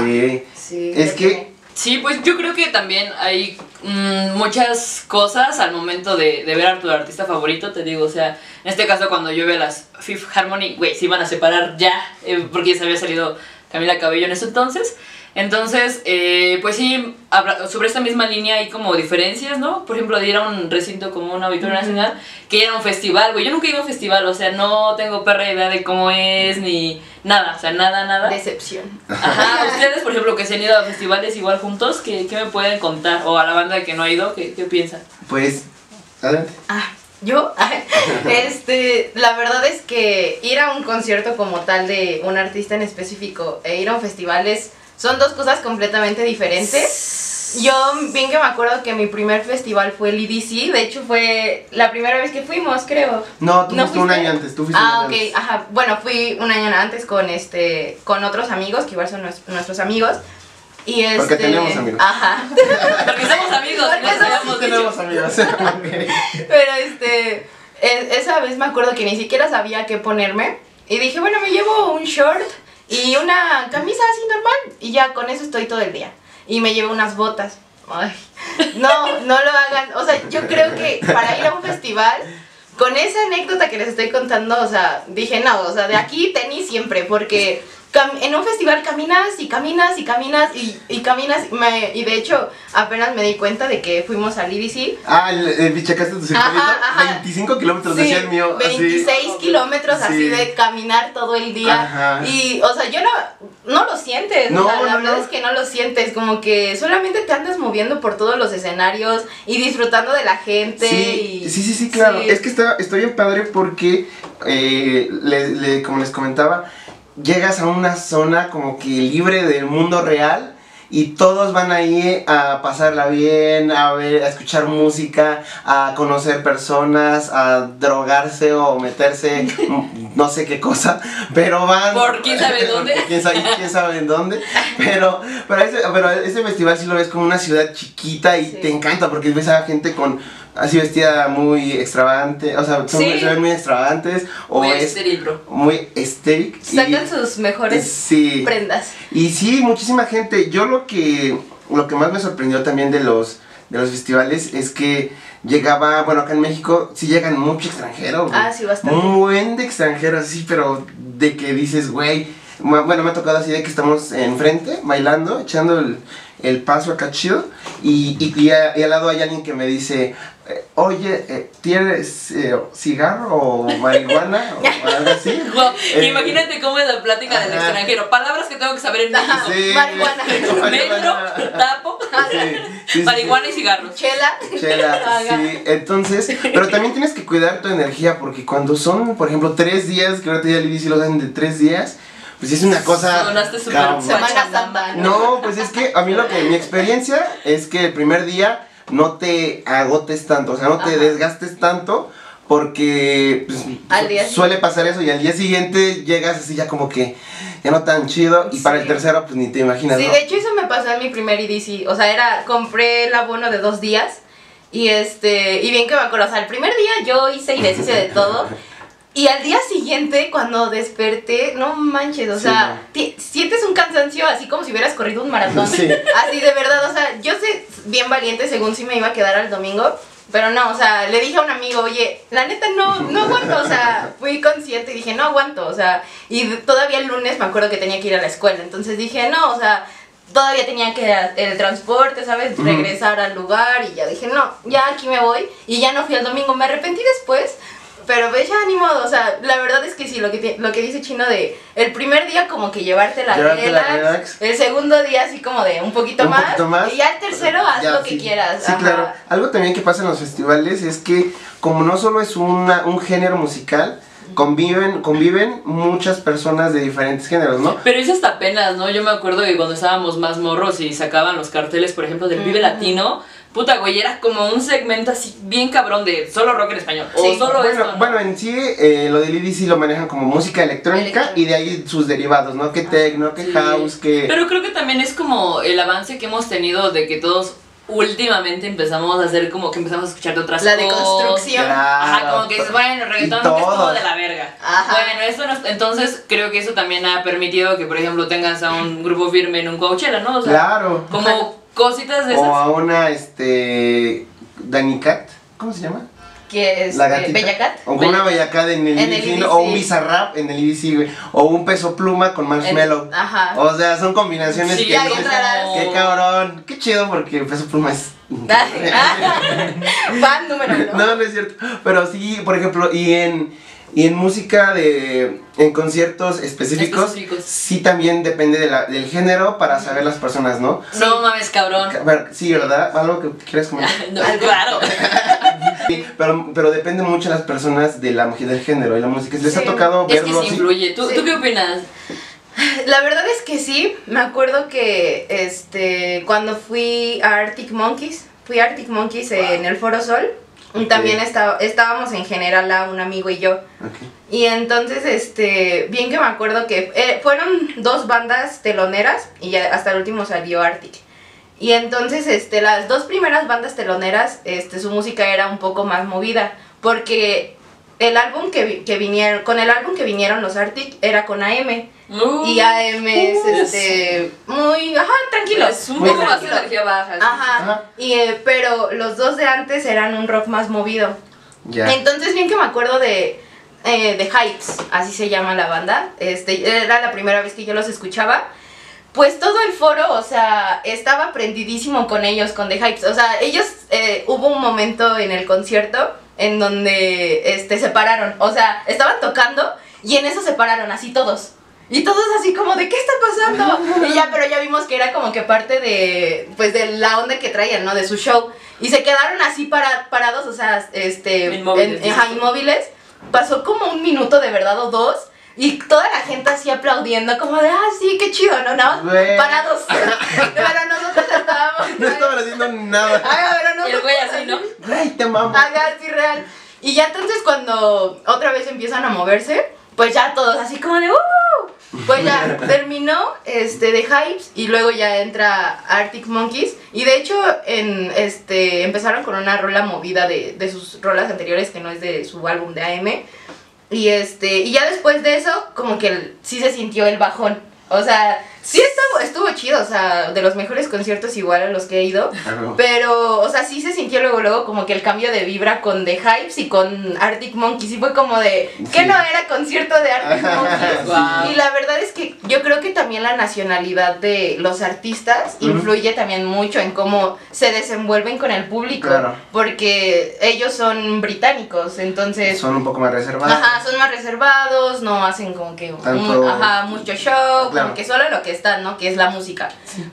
Speaker 3: Sí,
Speaker 1: Es que-.
Speaker 2: Sí, pues yo creo que también hay mm, muchas cosas al momento de, de ver a tu artista favorito, te digo, o sea, en este caso cuando yo veo las Fifth Harmony, güey, se iban a separar ya, eh, porque ya se había salido Camila Cabello en ese entonces. Entonces, eh, pues sí, sobre esta misma línea hay como diferencias, ¿no? Por ejemplo, de ir a un recinto como un auditorio nacional, que era un festival, güey. Yo nunca he ido a un festival, o sea, no tengo perra idea de cómo es, ni nada, o sea, nada, nada.
Speaker 3: Decepción.
Speaker 2: Ajá, ustedes, por ejemplo, que se han ido a festivales igual juntos, ¿qué, qué me pueden contar? O a la banda que no ha ido, ¿qué, qué piensan?
Speaker 1: Pues, adelante.
Speaker 3: Ah, ¿yo? este, la verdad es que ir a un concierto como tal de un artista en específico e ir a un festival es- son dos cosas completamente diferentes. Yo bien que me acuerdo que mi primer festival fue el EDC, de hecho fue la primera vez que fuimos, creo.
Speaker 1: No, tú
Speaker 3: ¿No
Speaker 1: fuiste un año antes, tú fuiste
Speaker 3: Ah,
Speaker 1: un
Speaker 3: ok,
Speaker 1: año
Speaker 3: ajá. Bueno, fui un año antes con este con otros amigos, que igual son nues- nuestros amigos. Y este,
Speaker 1: Porque tenemos amigos.
Speaker 3: Ajá.
Speaker 2: Porque somos amigos,
Speaker 3: Porque
Speaker 2: no
Speaker 3: somos-
Speaker 2: sabíamos
Speaker 1: Sí tenemos amigos.
Speaker 3: Pero este, e- esa vez me acuerdo que ni siquiera sabía qué ponerme. Y dije, bueno, me llevo un short y una camisa así normal. Y ya con eso estoy todo el día. Y me llevo unas botas. Ay, no, no lo hagan. O sea, yo creo que para ir a un festival, con esa anécdota que les estoy contando, o sea, dije, no, o sea, de aquí tenis siempre, porque en un festival caminas y caminas y caminas y, y caminas. me- y de hecho, apenas me di cuenta de que fuimos al IDC.
Speaker 1: Ah, el, el, checaste tu circuito.
Speaker 3: Ajá, ajá.
Speaker 1: 25 kilómetros
Speaker 3: Sí,
Speaker 1: decía el mío. así.
Speaker 3: 26 kilómetros así
Speaker 1: Sí.
Speaker 3: de caminar todo el día.
Speaker 1: Ajá.
Speaker 3: Y, o sea, yo no, no lo sientes.
Speaker 1: No,
Speaker 3: o sea, la
Speaker 1: no,
Speaker 3: verdad
Speaker 1: no.
Speaker 3: es que no lo sientes. Como que solamente te andas moviendo por todos los escenarios y disfrutando de la gente.
Speaker 1: Sí,
Speaker 3: y-
Speaker 1: sí, sí, sí, claro.
Speaker 3: sí.
Speaker 1: Es que está, estoy bien padre porque, eh, le- le- como les comentaba, llegas a una zona como que libre del mundo real y todos van ahí a pasarla bien, a ver, a escuchar música, a conocer personas, a drogarse o meterse, no sé qué cosa, pero van...
Speaker 2: Por quién sabe dónde.
Speaker 1: quién sabe, quién sabe en dónde, pero, pero, ese, pero ese festival sí lo ves como una ciudad chiquita y
Speaker 3: Sí.
Speaker 1: te encanta porque ves a gente con así vestida muy extravagante, o sea, son,
Speaker 2: Sí.
Speaker 1: se ven muy extravagantes o
Speaker 2: Muy
Speaker 1: es
Speaker 2: estéril, bro.
Speaker 1: muy estético.
Speaker 3: Sacan sus mejores
Speaker 1: sí.
Speaker 3: prendas.
Speaker 1: Y sí, muchísima gente. Yo lo que lo que más me sorprendió también de los de los festivales es que llegaba, bueno, acá en México sí llegan mucho extranjero. güey.
Speaker 3: Ah, sí, bastante.
Speaker 1: Un buen de extranjeros, sí, pero de que dices, güey, bueno, me ha tocado así de que estamos enfrente, bailando, echando el, el paso acá chido, y, y, y a- y al lado hay alguien que me dice, eh, oye, eh, ¿tienes eh, cigarro o marihuana o algo así?
Speaker 2: Wow,
Speaker 1: Eh,
Speaker 2: imagínate cómo es la plática del
Speaker 1: ajá.
Speaker 2: extranjero. Palabras que tengo que saber en México.
Speaker 1: Sí.
Speaker 3: Marihuana.
Speaker 2: Metro, tapo,
Speaker 1: Sí, sí, sí,
Speaker 2: marihuana y cigarros.
Speaker 3: Chela.
Speaker 1: Chela, sí, entonces, pero también tienes que cuidar tu energía porque cuando son, por ejemplo, tres días, que ahorita ya le dice lo hacen de tres días, pues es una cosa...
Speaker 2: Sonaste.
Speaker 3: Semana
Speaker 2: Guachamamba.
Speaker 3: Santa.
Speaker 1: No, pues es que a mí lo que, mi experiencia es que el primer día no te agotes tanto, o sea, no te
Speaker 3: Ajá.
Speaker 1: desgastes tanto porque pues,
Speaker 3: Al día
Speaker 1: suele pasar eso y al día siguiente llegas así ya como que ya no tan chido y para el tercero pues ni te imaginas,
Speaker 3: Sí,
Speaker 1: ¿no?
Speaker 3: de hecho eso me pasó en mi primer EDC. O sea, era, compré el abono de dos días. Y este, y bien que me acuerdo, o sea, el primer día yo hice y deshice de todo. Y al día siguiente, cuando desperté, no manches, o
Speaker 1: Sí,
Speaker 3: sea,
Speaker 1: no.
Speaker 3: sientes un cansancio así como si hubieras corrido un maratón.
Speaker 1: Sí.
Speaker 3: Así de verdad, o sea, yo sé bien valiente según si me iba a quedar al domingo. Pero no, o sea, le dije a un amigo, oye, la neta no, no aguanto, o sea, fui consciente y dije, no aguanto, o sea, y todavía el lunes me acuerdo que tenía que ir a la escuela, entonces dije, no, o sea, todavía tenía que el transporte, ¿sabes? Regresar al lugar y ya dije, no, ya aquí me voy y ya no fui el domingo, me arrepentí después, pero pues ya ni modo, o sea, la verdad es que sí, lo que, lo que dice Chino de el primer día como que llevarte la
Speaker 1: Llevarte la
Speaker 3: relax,
Speaker 1: relax.
Speaker 3: el segundo día así como de un poquito,
Speaker 1: Un
Speaker 3: más,
Speaker 1: poquito más.
Speaker 3: y ya el tercero haz
Speaker 1: Ya,
Speaker 3: lo que quieras.
Speaker 1: Sí,
Speaker 3: ajá.
Speaker 1: claro. Algo también que pasa en los festivales es que como no solo es una, un género musical, conviven, conviven muchas personas de diferentes géneros, ¿no?
Speaker 2: Pero eso hasta apenas, ¿no? Yo me acuerdo que cuando estábamos más morros y sacaban los carteles, por ejemplo, del Vive. Latino, puta, güey, era como un segmento así bien cabrón de solo rock en español. O
Speaker 3: Sí.
Speaker 2: solo
Speaker 1: Bueno,
Speaker 2: esto, ¿no?
Speaker 1: bueno, en sí eh, lo del EDC lo manejan como música electrónica y de ahí sus derivados, ¿no? Que techno, que
Speaker 2: Sí.
Speaker 1: house, que...
Speaker 2: Pero creo que también es como el avance que hemos tenido de que todos últimamente empezamos a hacer como que empezamos a escuchar de otras
Speaker 3: La
Speaker 2: cosas.
Speaker 3: deconstrucción.
Speaker 2: Ajá, como que dices, bueno, reggaetón que es todo de la verga.
Speaker 3: Ajá.
Speaker 2: Bueno, eso no, entonces creo que eso también ha permitido que, por ejemplo, tengas a un grupo firme en un Coachella, ¿no? O sea,
Speaker 1: Claro.
Speaker 2: como cositas de
Speaker 1: O
Speaker 2: esas.
Speaker 1: a una, este... Danny Cat, ¿cómo se llama?
Speaker 3: Que es
Speaker 1: La
Speaker 3: eh,
Speaker 1: gatita.
Speaker 3: Bella Cat.
Speaker 1: O con una Bella Cat en el
Speaker 3: En el
Speaker 1: EDC. o un Bizarrap en el güey. O un Peso Pluma con Marshmello.
Speaker 3: En- Ajá.
Speaker 1: O sea, son combinaciones
Speaker 2: Sí,
Speaker 1: que dices, qué cabrón, qué chido porque Peso Pluma es...
Speaker 3: Fan número uno.
Speaker 1: no, no es cierto. Pero sí, por ejemplo, y en, y en música de... En conciertos específicos,
Speaker 2: Específicos.
Speaker 1: sí también depende de la- del género para saber las personas, ¿no?
Speaker 2: No mames, cabrón.
Speaker 1: Sí, ¿verdad? ¿Algo que quieras comentar?
Speaker 2: No, claro.
Speaker 1: Sí, pero, pero depende mucho de las personas de la, del género y la música. ¿Les ha tocado
Speaker 2: Es que
Speaker 1: verlo
Speaker 2: sí
Speaker 1: así?
Speaker 2: influye. ¿Tú,
Speaker 3: Sí.
Speaker 2: ¿Tú qué opinas?
Speaker 3: La verdad es que sí, me acuerdo que este cuando fui a Arctic Monkeys, fui a Arctic Monkeys en el Foro Sol y también estaba, estábamos en general a un amigo y yo. Y entonces, este, bien que me acuerdo que eh, fueron dos bandas teloneras y ya hasta el último salió Arctic. Y entonces, este, las dos primeras bandas teloneras, este, su música era un poco más movida, porque el álbum que, que vinieron, con el álbum que vinieron los Arctic era con AM.
Speaker 2: Uh,
Speaker 3: Y AM es,
Speaker 2: Uh,
Speaker 3: este, muy, ajá, tranquilo.
Speaker 2: Es un
Speaker 1: Muy
Speaker 2: poco más energía baja.
Speaker 3: Ajá.
Speaker 1: Ajá.
Speaker 3: Y, eh, pero los dos de antes eran un rock más movido.
Speaker 1: Ya.
Speaker 3: Entonces, bien que me acuerdo de, eh, de Hypes, así se llama la banda. Este, era la primera vez que yo los escuchaba. Pues todo el foro, o sea, estaba prendidísimo con ellos, con The Hypes. O sea, ellos, eh, hubo un momento en el concierto en donde este, se pararon. O sea, estaban tocando y en eso se pararon, así todos. Y todos así como de, ¿qué está pasando? Y ya, pero ya vimos que era como que parte de, pues, de la onda que traían, ¿no? De su show. Y se quedaron así para, parados, o sea, este,
Speaker 2: Inmóviles,
Speaker 3: en-
Speaker 2: tú.
Speaker 3: inmóviles. Pasó como un minuto de verdad o dos. Y toda la gente así aplaudiendo, como de, ah, sí, qué chido, ¿no? Nada más
Speaker 1: Güey.
Speaker 3: parados. Pero nosotros estábamos.
Speaker 1: No estaban haciendo nada.
Speaker 3: Haga, pero
Speaker 2: Y el güey así, ¿no?
Speaker 1: Ay, te mamo.
Speaker 3: Haga, sí, real. Y ya entonces cuando otra vez empiezan a moverse, pues ya todos así como de, ¡uh! Pues ya terminó este de Hypes y luego ya entra Arctic Monkeys. Y de hecho, en este empezaron con una rola movida de, de sus rolas anteriores, que no es de su álbum de AM. Y este, y ya después de eso, como que sí se sintió el bajón. O sea, sí estuvo, estuvo chido, o sea, de los mejores conciertos igual a los que he ido.
Speaker 1: Claro.
Speaker 3: Pero, o sea, sí se sintió luego, luego como que el cambio de vibra con The Hypes y con Arctic Monkeys. Y fue como de, ¿qué
Speaker 1: Sí.
Speaker 3: no era concierto de Arctic Monkeys? Y la verdad es que yo creo que también la nacionalidad de los artistas influye también mucho en cómo se desenvuelven con el público.
Speaker 1: Claro.
Speaker 3: Porque ellos son británicos, entonces...
Speaker 1: Son un poco más reservados.
Speaker 3: Ajá, son más reservados, no hacen como que
Speaker 1: Tanto-
Speaker 3: ajá, mucho show,
Speaker 1: Claro.
Speaker 3: como que solo lo que están, ¿no? Que es la música.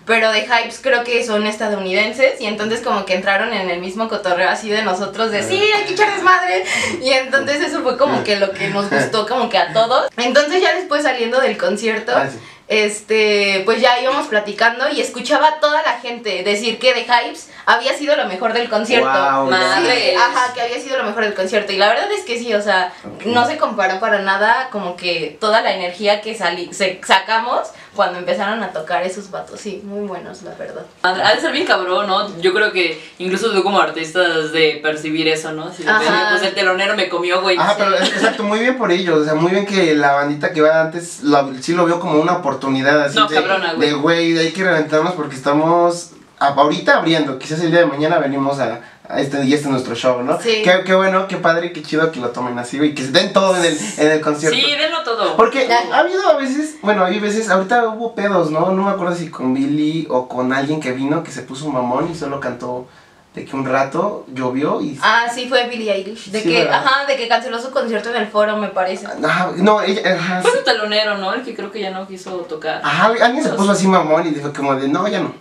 Speaker 3: Pero de Hypes creo que son estadounidenses y entonces como que entraron en el mismo cotorreo así de nosotros de sí, hay que echar desmadre. Y entonces eso fue como que lo que nos gustó como que a todos. Entonces ya después saliendo del concierto,
Speaker 1: Ah, sí.
Speaker 3: este, pues ya íbamos platicando y escuchaba a toda la gente decir que The Hypes había sido lo mejor del concierto.
Speaker 1: Guau,
Speaker 2: Madre.
Speaker 3: Sí, ajá, que había sido lo mejor del concierto. Y la verdad es que sí, o sea, no se comparó para nada como que toda la energía que sali se sacamos cuando empezaron a tocar esos vatos. Sí, muy buenos, la verdad.
Speaker 2: Madre, Ha de ser bien cabrón, ¿no? Yo creo que incluso tú como artista has de percibir eso, ¿no? Si
Speaker 3: Ajá.
Speaker 2: pues el telonero me comió, güey.
Speaker 1: Ajá,
Speaker 2: Sí.
Speaker 1: pero exacto, muy bien por ellos, o sea, muy bien que la bandita que va antes lo- sí lo veo como una oportunidad así
Speaker 2: No,
Speaker 1: de,
Speaker 2: cabrona, güey.
Speaker 1: de güey, hay que reventarnos porque estamos ahorita abriendo, quizás el día de mañana venimos a, a este y este es nuestro show, ¿no?
Speaker 3: Sí.
Speaker 1: Qué, qué bueno, qué padre, qué chido que lo tomen así, güey, que se den todo en el, en el concierto.
Speaker 2: Sí, denlo todo.
Speaker 1: Porque ha habido a veces, bueno, hay veces, ahorita hubo pedos, ¿no? No me acuerdo si con Billy o con alguien que vino que se puso un mamón y solo cantó de que un rato llovió y...
Speaker 3: Ah, sí, fue Billie Eilish. De
Speaker 1: Sí,
Speaker 3: que,
Speaker 1: ¿verdad?
Speaker 3: ajá, de que canceló su concierto en el foro, me parece.
Speaker 1: Ajá, no, ella, ajá,
Speaker 2: Fue
Speaker 1: sí.
Speaker 2: su telonero, ¿no? El que creo que ya no quiso tocar.
Speaker 1: Ajá, alguien se puso así mamón y dijo como de, no, ya no.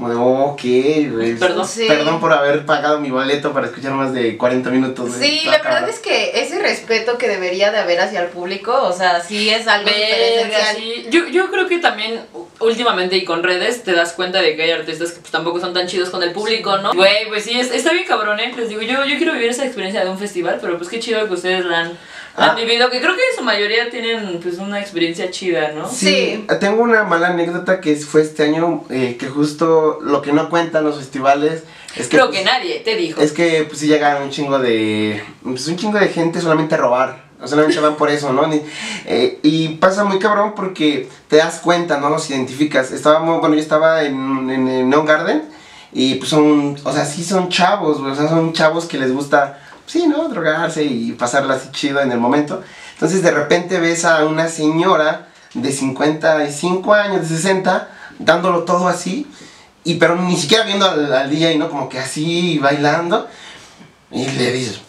Speaker 1: Como de, ok, güey.
Speaker 2: Perdón.
Speaker 3: Sí.
Speaker 1: Perdón por haber pagado mi boleto para escuchar más de 40 minutos.
Speaker 3: Sí, la verdad es que ese respeto que debería de haber hacia el público, o sea, sí es algo
Speaker 2: Verga,
Speaker 3: esencial.
Speaker 2: sí. Yo, yo creo que también últimamente y con redes te das cuenta de que hay artistas que pues, tampoco son tan chidos con el público, ¿no? Güey, pues sí, es- está bien cabrón, ¿eh? Les digo, yo, yo quiero vivir esa experiencia de un festival, pero pues qué chido que ustedes la han
Speaker 1: Ah.
Speaker 2: vivido, que creo que en su mayoría tienen pues una experiencia chida, ¿no?
Speaker 1: Sí, tengo una mala anécdota que fue este año, eh, que justo lo que no cuentan los festivales es que...
Speaker 2: Creo
Speaker 1: pues,
Speaker 2: que nadie te dijo.
Speaker 1: Es que pues sí llegan un chingo de... Pues un chingo de gente solamente a robar. O solamente van por eso, ¿no? Ni- eh, y pasa muy cabrón porque te das cuenta, no los identificas. Estábamos, bueno, yo estaba en, en, el Neon Garden y pues son, o sea, sí son chavos, güey, o sea, son chavos que les gusta, sí, ¿no? Drogarse y pasarla así chido en el momento. Entonces de repente ves a una señora de 55 años, de 60, dándolo todo así, y pero ni siquiera viendo al, al DJ, ¿no? Como que así bailando. Y le dices,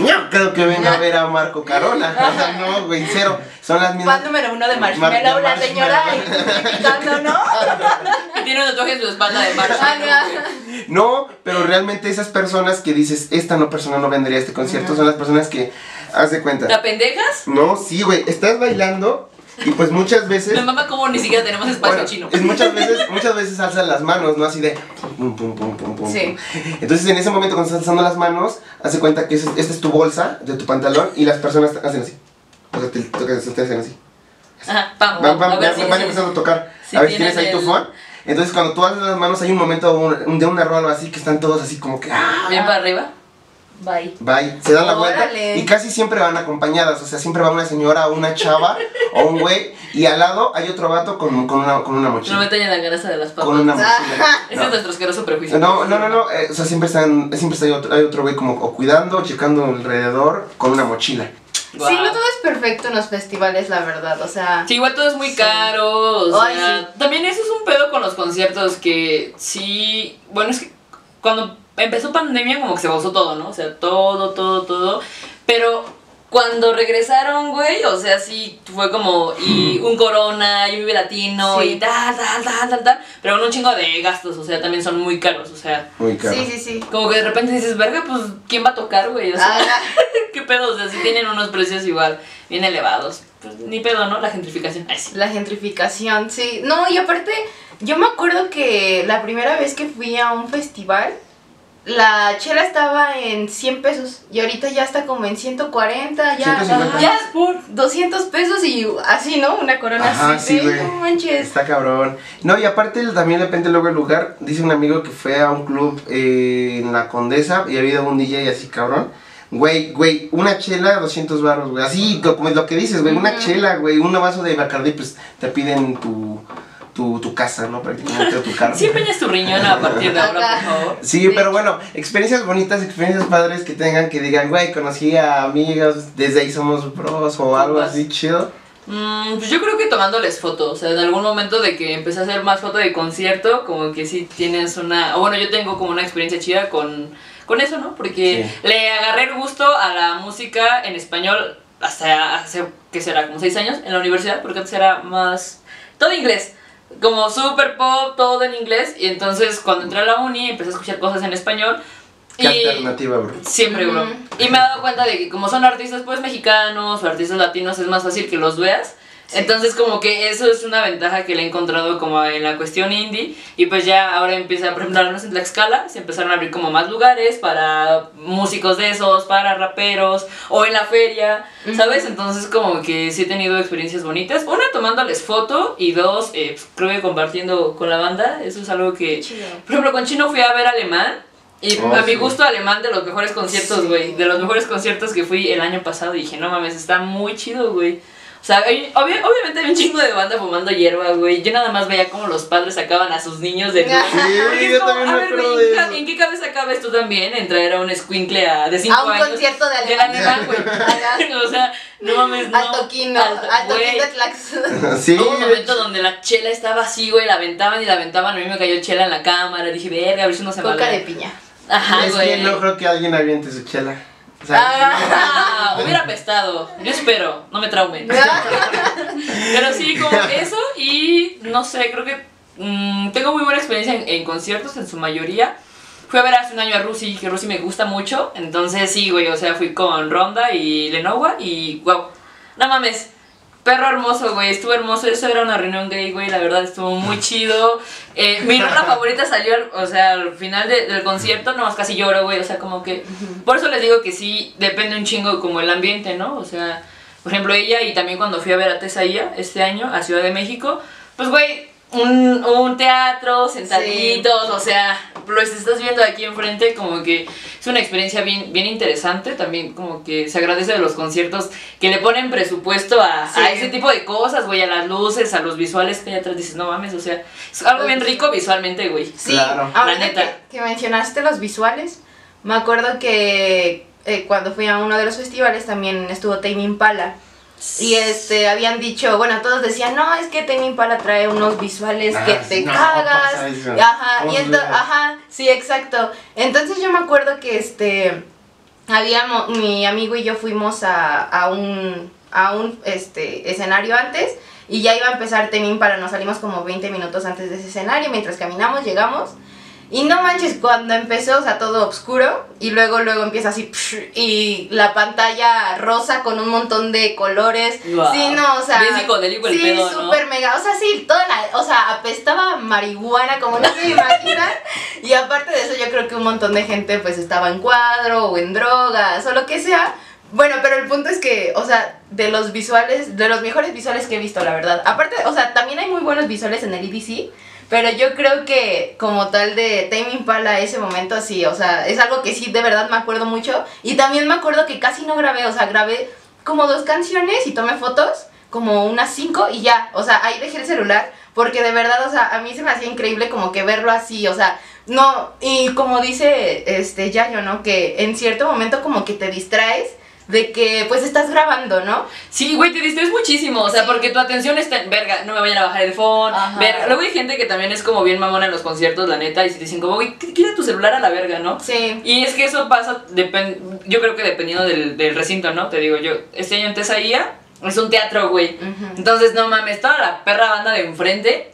Speaker 1: no creo que venga a ver a Marco Carola. O sea, no, güey, cero. Son las mismas.
Speaker 3: Fan número uno de
Speaker 1: Mar-
Speaker 3: Marshmallow, la señora
Speaker 1: Marshmallow.
Speaker 3: identificando, ¿no?
Speaker 2: Y tiene un tatuaje en su espalda de marcha.
Speaker 3: Ajá.
Speaker 1: No, pero realmente esas personas que dices, esta no persona no vendría a este concierto, son las personas que, haz de cuenta.
Speaker 2: ¿La pendejas?
Speaker 1: No, sí, güey, estás bailando y pues muchas veces...
Speaker 2: Me mama como ni siquiera tenemos espacio
Speaker 1: Bueno,
Speaker 2: chino.
Speaker 1: es muchas veces, muchas veces alzan las manos, ¿no? Así de pum, pum, pum, pum, pum.
Speaker 3: Sí.
Speaker 1: pum. Entonces en ese momento cuando estás alzando las manos, hace cuenta que esta es tu bolsa de tu pantalón y las personas hacen así. O sea, te, te- te hacen así.
Speaker 2: Ajá, vamos,
Speaker 1: Van, van,
Speaker 2: a ver
Speaker 1: van-
Speaker 2: si-
Speaker 1: van
Speaker 2: si-
Speaker 1: empezando a tocar.
Speaker 2: si
Speaker 1: a ver si
Speaker 2: tienes
Speaker 1: ahí tu. Entonces cuando tú alzas las manos hay un momento un- un- de una rola así que están todos así como que ah,
Speaker 2: Bien para arriba.
Speaker 3: Bye.
Speaker 1: Bye, se dan la vuelta
Speaker 3: Órale.
Speaker 1: y casi siempre van acompañadas, o sea, siempre va una señora, una chava o un güey y al lado hay otro vato con, con, una, con una
Speaker 2: No
Speaker 1: mochila.
Speaker 2: me tallen la grasa de las papas.
Speaker 1: Con una mochila.
Speaker 2: Ese
Speaker 1: No.
Speaker 2: es nuestro asqueroso prejuicio.
Speaker 1: No, no, no, no, eh, o sea, siempre están, siempre está hay otro, hay otro güey como o cuidando, o checando alrededor con una mochila.
Speaker 3: Sí, no todo es perfecto en los festivales, la verdad, o sea...
Speaker 2: Sí, igual todo es muy
Speaker 3: Sí.
Speaker 2: caro. O
Speaker 3: Ay,
Speaker 2: sea,
Speaker 3: sí.
Speaker 2: También eso es un pedo con los conciertos que sí. Bueno, es que cuando empezó pandemia, como que se pausó todo, ¿no? O sea, todo, todo, todo. Pero cuando regresaron, güey, o sea, sí fue como. Y un corona, y un Vive latino,
Speaker 3: Sí.
Speaker 2: y tal, tal, tal, tal, tal. Pero con un chingo de gastos, o sea, también son muy caros, o sea.
Speaker 1: Muy caro.
Speaker 3: Sí, sí, sí.
Speaker 2: Como que de repente dices, verga, pues, ¿quién va a tocar, güey? O sea,
Speaker 3: Ah,
Speaker 2: ¿qué pedo? O sea, sí tienen unos precios igual, bien elevados. Pues, ni pedo, ¿no? La gentrificación. Ay, sí.
Speaker 3: La gentrificación, sí. No, y aparte, yo me acuerdo que la primera vez que fui a un festival, la chela estaba en 100 pesos y ahorita ya está como en 140, ya,
Speaker 1: 150.
Speaker 3: ya por 200 pesos y así, ¿no? Una corona
Speaker 1: Ajá,
Speaker 3: así.
Speaker 1: sí,
Speaker 3: no manches.
Speaker 1: Está cabrón. No, y aparte también depende luego el lugar. Dice un amigo que fue a un club eh, en la Condesa y había un DJ así cabrón. Güey, güey, una chela, 200 baros, güey. Así co- como es lo que dices, güey. Una chela, güey. Un vaso de Bacardi, pues te piden tu, tu, tu casa, ¿no? Prácticamente tu carro.
Speaker 2: Sí empeñas tu riñón a partir de ahora, por favor.
Speaker 1: Sí, pero bueno, experiencias bonitas, experiencias padres que tengan, que digan, güey, conocí a amigos, desde ahí somos bros o algo
Speaker 2: Compas.
Speaker 1: así chido.
Speaker 2: Mm, pues yo creo que tomándoles fotos, o sea, en algún momento de que empecé a hacer más fotos de concierto, como que sí tienes una, o bueno, yo tengo como una experiencia chida con, con eso, ¿no? Porque
Speaker 1: Sí.
Speaker 2: le agarré el gusto a la música en español hasta hace, ¿qué será? Como seis años en la universidad, porque antes era más, todo inglés, como super pop, todo en inglés, y entonces cuando entré a la uni empecé a escuchar cosas en español.
Speaker 1: Qué alternativa, bro.
Speaker 2: Siempre, bro. Y me he dado cuenta de que como son artistas pues mexicanos o artistas latinos es más fácil que los veas. Entonces como que eso es una ventaja que le he encontrado como en la cuestión indie y pues ya ahora empieza, por ejemplo, en Tlaxcala se empezaron a abrir como más lugares para músicos de esos, para raperos o en la feria, ¿sabes? Entonces como que sí he tenido experiencias bonitas. Una, tomándoles foto y dos, eh, pues, creo que compartiendo con la banda. Eso es algo que...
Speaker 3: Chido.
Speaker 2: Por ejemplo, con Chino fui a ver Alemán. Y
Speaker 1: Oh,
Speaker 2: a mi
Speaker 1: sí.
Speaker 2: gusto alemán de los mejores conciertos,
Speaker 3: Sí.
Speaker 2: güey. De los mejores conciertos que fui el año pasado. Y dije, no mames, está muy chido, güey. O sea, hay- obviamente hay un chingo de banda fumando hierba, güey. Yo nada más veía cómo los padres sacaban a sus niños de
Speaker 1: Sí,
Speaker 2: es
Speaker 1: yo
Speaker 2: como,
Speaker 1: también
Speaker 2: a
Speaker 1: me
Speaker 2: ver,
Speaker 1: acuerdo
Speaker 2: güey,
Speaker 1: de
Speaker 2: ¿en qué-
Speaker 1: eso.
Speaker 2: ¿en qué cabeza cabes tú también en traer a un escuincle a, de 5
Speaker 3: A un
Speaker 2: años?
Speaker 3: concierto de alemán.
Speaker 2: güey. O sea, no mames, no.
Speaker 3: Al toquino,
Speaker 2: Al- güey.
Speaker 3: de Tlax.
Speaker 1: Sí,
Speaker 2: Hubo un momento donde la chela estaba así, güey, la aventaban y la aventaban. A mí me cayó chela en la cámara. Dije, verga, a ver si no se
Speaker 3: Coca
Speaker 2: malea.
Speaker 3: de piña.
Speaker 2: Ajá,
Speaker 1: es
Speaker 2: güey.
Speaker 1: que no creo que alguien aviente su chela. O sea,
Speaker 2: Ah, hubiera apestado. Yo espero, no me traumen. Pero sí, como eso y no sé, creo que mm, tengo muy buena experiencia en, en conciertos en su mayoría. Fui a ver hace un año a Rusi, que Rusi me gusta mucho. Entonces sí, güey, o sea, fui con Ronda y Lenovo y wow. No mames. Perro hermoso, güey, estuvo hermoso. Eso era una reunión gay, güey. La verdad estuvo muy chido. Eh, mi rola favorita salió, al- o sea, al final de- del concierto. Nomás casi lloro, güey. O sea, como que. Por eso les digo que sí, depende un chingo como el ambiente, ¿no? O sea, por ejemplo, ella y también cuando fui a ver a Tesaía este año a Ciudad de México, pues, güey, un, un teatro, sentaditos, o sea, lo estás viendo aquí enfrente, como que es una experiencia bien, bien interesante. También, como que se agradece de los conciertos que le ponen presupuesto a,
Speaker 3: Sí.
Speaker 2: a ese tipo de cosas, güey, a las luces, a los visuales que hay atrás. Dices, no mames, o sea, es algo bien rico visualmente, güey.
Speaker 3: Sí,
Speaker 1: Claro.
Speaker 3: ahorita
Speaker 2: La neta.
Speaker 3: Que, que mencionaste los visuales, me acuerdo que eh, cuando fui a uno de los festivales también estuvo Tame Impala. Y este, habían dicho, bueno, todos decían, no, es que Tame Impala trae unos visuales
Speaker 1: Ah,
Speaker 3: que
Speaker 1: sí,
Speaker 3: te
Speaker 1: no,
Speaker 3: cagas.
Speaker 1: eso.
Speaker 3: Ajá, y
Speaker 1: a
Speaker 3: ento-
Speaker 1: ver.
Speaker 3: ajá, sí, exacto. Entonces yo me acuerdo que este, habíamos, mi amigo y yo fuimos a, a un, a un este, escenario antes y ya iba a empezar Tame Impala, nos salimos como 20 minutos antes de ese escenario, mientras caminamos llegamos. Y no manches, cuando empezó, o sea, todo oscuro, y luego, luego empieza así, y la pantalla rosa con un montón de colores. Sí, no, o sea.
Speaker 2: Bien psicodélico el
Speaker 3: sí,
Speaker 2: pedo,
Speaker 3: mega. O sea, sí, toda la. O sea, apestaba marihuana, como no se imaginan. y aparte de eso, yo creo que un montón de gente, pues, estaba en cuadro o en drogas o lo que sea. Bueno, pero el punto es que, o sea, de los visuales, de los mejores visuales que he visto, la verdad. Aparte, o sea, también hay muy buenos visuales en el EDC. Pero yo creo que como tal de Tame Impala ese momento sí, o sea, es algo que sí de verdad me acuerdo mucho. Y también me acuerdo que casi no grabé, o sea, grabé como dos canciones y tomé fotos, como unas cinco y ya, o sea, ahí dejé el celular. Porque de verdad, o sea, a mí se me hacía increíble como que verlo así, o sea, no, y como dice este Yayo, ¿no? Que en cierto momento como que te distraes de que pues estás grabando, ¿no?
Speaker 2: Sí, güey, te distraes muchísimo, o sea,
Speaker 3: Sí.
Speaker 2: porque tu atención está en, verga, no me vayan a bajar el phone,
Speaker 3: Ajá.
Speaker 2: verga. Luego hay gente que también es como bien mamona en los conciertos, la neta, y se dicen como, güey, qu- quita tu celular a la verga, ¿no?
Speaker 3: Sí.
Speaker 2: Y es que eso pasa, yo creo que dependiendo del, del recinto, ¿no? Te digo yo, este año en Tesaía es un teatro, güey. Entonces, no mames, toda la perra banda de enfrente,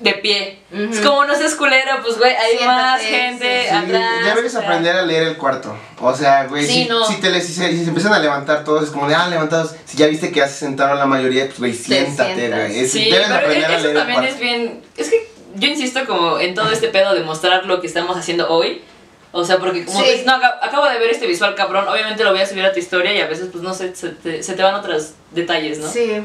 Speaker 2: de pie.
Speaker 3: Ujú.
Speaker 2: Es como no seas culero, pues, güey, hay más
Speaker 3: Siéntate,
Speaker 2: gente
Speaker 3: sí.
Speaker 1: Sí,
Speaker 2: atrás. o sea.
Speaker 1: aprender a leer el cuarto. O sea, güey,
Speaker 2: Sí,
Speaker 1: si,
Speaker 2: no.
Speaker 1: si, te si se, si se empiezan a levantar todos, es como de, ah, levantados. Si ya viste que ya se sentaron la mayoría, pues, güey, siéntate, güey. Es-
Speaker 2: Sí,
Speaker 1: debes
Speaker 2: pero
Speaker 1: aprender a
Speaker 2: eso
Speaker 1: leer el
Speaker 2: también
Speaker 1: cuarto.
Speaker 2: es bien. Es que yo insisto como en todo este pedo de mostrar lo que estamos haciendo hoy. O sea, porque como
Speaker 3: Sí.
Speaker 2: dices, no, acab- acabo de ver este visual cabrón, obviamente lo voy a subir a tu historia y a veces, pues no sé, se te, se te van otros detalles, ¿no?
Speaker 3: Sí.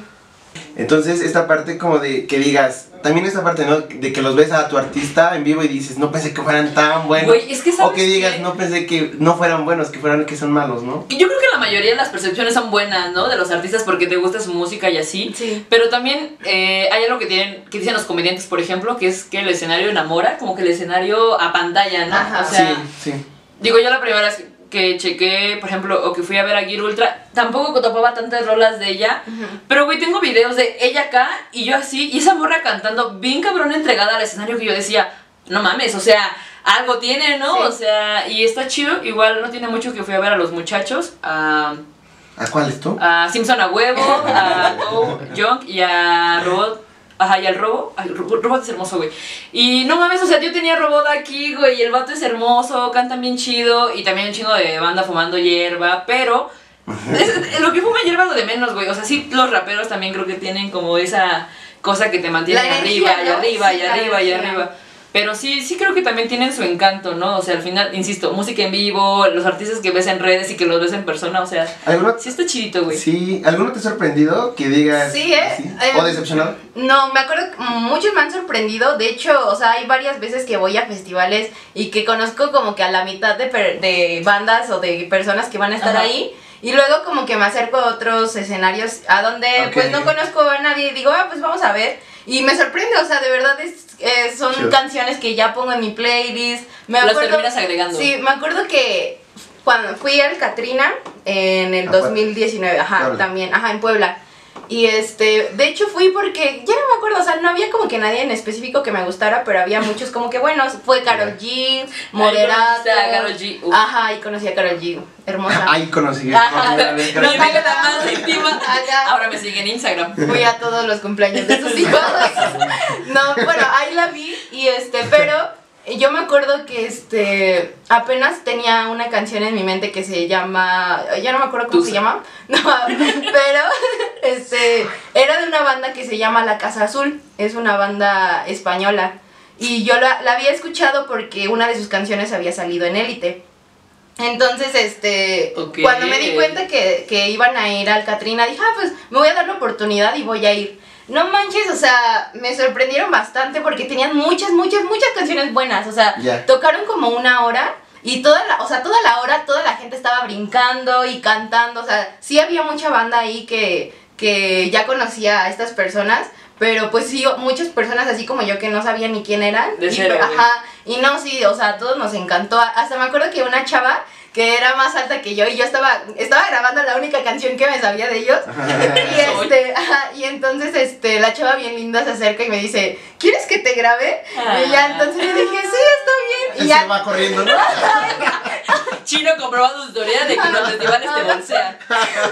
Speaker 1: Entonces, esta parte como de que digas, también esta parte, ¿no? De que los ves a tu artista en vivo y dices, no pensé que fueran tan buenos.
Speaker 2: Es que
Speaker 1: o
Speaker 2: ¿sabes
Speaker 1: que digas,
Speaker 2: qué?
Speaker 1: no pensé que no fueran buenos, que fueran que son malos, ¿no?
Speaker 2: Yo creo que la mayoría de las percepciones son buenas, ¿no? De los artistas porque te gusta su música y así.
Speaker 3: Sí.
Speaker 2: Pero también eh, hay algo que tienen, que dicen los comediantes, por ejemplo, que es que el escenario enamora, como que el escenario a pantalla, ¿no?
Speaker 3: Ajá.
Speaker 2: O sea,
Speaker 1: sí, sí.
Speaker 2: digo yo la primera vez que chequé, por ejemplo, o que fui a ver a Gear Ultra, tampoco topaba tantas rolas de ella, pero güey, tengo videos de ella acá y yo así, y esa morra cantando bien cabrón entregada al escenario que yo decía, no mames, o sea, algo tiene, ¿no?
Speaker 3: Sí.
Speaker 2: O sea, y está chido, igual no tiene mucho que fui a ver a los muchachos, a,
Speaker 1: ¿A cuál es tú?
Speaker 2: a Simpson a huevo, a Go Junk y a Robot. Ajá, y al Robo. Ay, Ro- Robot es hermoso, güey. Y no mames, o sea, yo tenía Robot aquí, güey, y el vato es hermoso, cantan bien chido, y también un chingo de banda fumando hierba, pero. es- lo que fuma hierba es lo de menos, güey. O sea, sí, los raperos también creo que tienen como esa cosa que te mantiene
Speaker 3: La energía,
Speaker 2: arriba, y
Speaker 3: ¿no?
Speaker 2: arriba,
Speaker 3: Sí,
Speaker 2: y arriba, y arriba. Pero sí, sí creo que también tienen su encanto, ¿no? O sea, al final, insisto, música en vivo, los artistas que ves en redes y que los ves en persona, o sea,
Speaker 1: ¿Alguno,
Speaker 2: sí está chidito, güey.
Speaker 1: sí, ¿Alguno te ha sorprendido que digas
Speaker 3: Sí, ¿eh?
Speaker 1: así?
Speaker 3: Eh,
Speaker 1: ¿O decepcionado?
Speaker 3: No, me acuerdo que muchos me han sorprendido. De hecho, o sea, hay varias veces que voy a festivales y que conozco como que a la mitad de, per- de bandas o de personas que van a estar
Speaker 2: Ajá.
Speaker 3: ahí. Y luego como que me acerco a otros escenarios a donde pues no conozco a nadie y digo, ah, pues vamos a ver. Y me sorprende, o sea, de verdad es, eh, son canciones que ya pongo en mi playlist. Me
Speaker 2: Las
Speaker 3: acuerdo,
Speaker 2: terminas agregando.
Speaker 3: Sí, me acuerdo que cuando fui al Katrina en el
Speaker 1: Ah, Puebla.
Speaker 3: 2019, ajá,
Speaker 1: Puebla.
Speaker 3: también, ajá, en Puebla. Y este, de hecho fui porque, ya no me acuerdo, o sea, no había como que nadie en específico que me gustara, pero había muchos como que buenos. Fue Carol G, Moderato.
Speaker 2: conociste a Karol G, uf.
Speaker 3: Ajá, y conocí a Carol G, hermosa.
Speaker 1: Ahí conocí.
Speaker 3: Ajá.
Speaker 2: No
Speaker 1: que-
Speaker 2: digas la más íntima. Ahora me sigue en Instagram.
Speaker 3: Fui a todos los cumpleaños de sus hijos. No, bueno, ahí la vi y este, pero yo me acuerdo que este apenas tenía una canción en mi mente que se llama, ya no me acuerdo cómo
Speaker 2: Tusa.
Speaker 3: se llama, no, pero este era de una banda que se llama La Casa Azul, es una banda española y yo la, la había escuchado porque una de sus canciones había salido en Élite. Entonces, este, cuando me di cuenta que, que iban a ir al Katrina, dije, ah, pues me voy a dar la oportunidad y voy a ir. No manches, o sea, me sorprendieron bastante porque tenían muchas, muchas, muchas canciones buenas. O sea,
Speaker 1: Ya.
Speaker 3: tocaron como una hora y toda la, o sea, toda la hora toda la gente estaba brincando y cantando. O sea, sí había mucha banda ahí que, que ya conocía a estas personas. Pero pues sí, muchas personas así como yo que no sabían ni quién eran.
Speaker 2: De
Speaker 3: y, ajá, y no, sí, o sea, a todos nos encantó. Hasta me acuerdo que una chava que era más alta que yo y yo estaba, estaba grabando la única canción que me sabía de ellos. Y este, ajá, y entonces este, la chava bien linda se acerca y me dice, ¿quieres que te grabe? Y ya
Speaker 2: Ah.
Speaker 3: entonces yo dije, sí, está bien. Y ya,
Speaker 1: se va corriendo, ¿no?
Speaker 2: Chino comprobando su teoría de que los festivales te bolsean.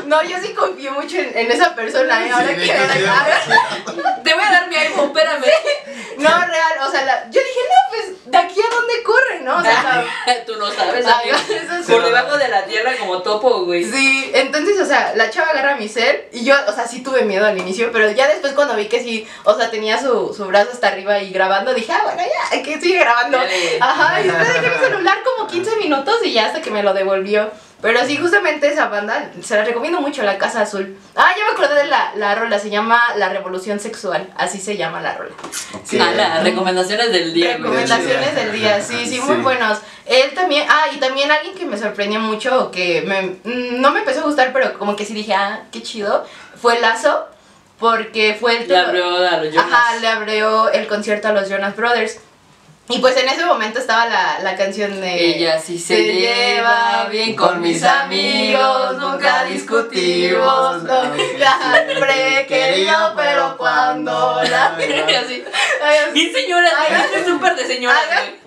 Speaker 3: no, yo sí confío mucho en, en esa persona, ¿eh? ahora
Speaker 1: Sí,
Speaker 3: que
Speaker 1: de
Speaker 3: la
Speaker 2: Te voy a dar mi iPhone, espérame.
Speaker 3: No, real, o sea, la- yo dije, no, pues, ¿de aquí a dónde corre, no? O sea,
Speaker 2: Tú no sabes. Por debajo de la tierra como topo, güey.
Speaker 3: Sí, entonces, o sea, la chava agarra mi cel y yo, o sea, sí tuve miedo al inicio, pero ya después cuando vi que sí, o sea, tenía su, su brazo hasta arriba y grabando, dije, ah, bueno, ya, que sigue grabando. Ajá, y después dejé mi celular como 15 minutos y ya hasta que me lo devolvió. Pero sí, justamente esa banda, se la recomiendo mucho, La Casa Azul. Ah, ya me acordé de la, la rola, se llama La Revolución Sexual, así se llama la rola.
Speaker 1: Ok.
Speaker 2: A las recomendaciones del día.
Speaker 3: Recomendaciones del día, sí, sí, muy
Speaker 1: Sí.
Speaker 3: buenos. Él también, ah, y también alguien que me sorprendió mucho, que me, mm, no me empezó a gustar, pero como que sí dije, ah, qué chido, fue Lazo, porque fue el...
Speaker 2: Le abrió a los Jonas.
Speaker 3: Ajá, le abrió el concierto a los Jonas Brothers. Y pues en ese momento estaba la, la canción de...
Speaker 2: Ella sí se, lleva bien con mis amigos, nunca discutimos.
Speaker 3: no, la habré querido, pero cuando la...
Speaker 2: Así. Bien señora, es par de güey.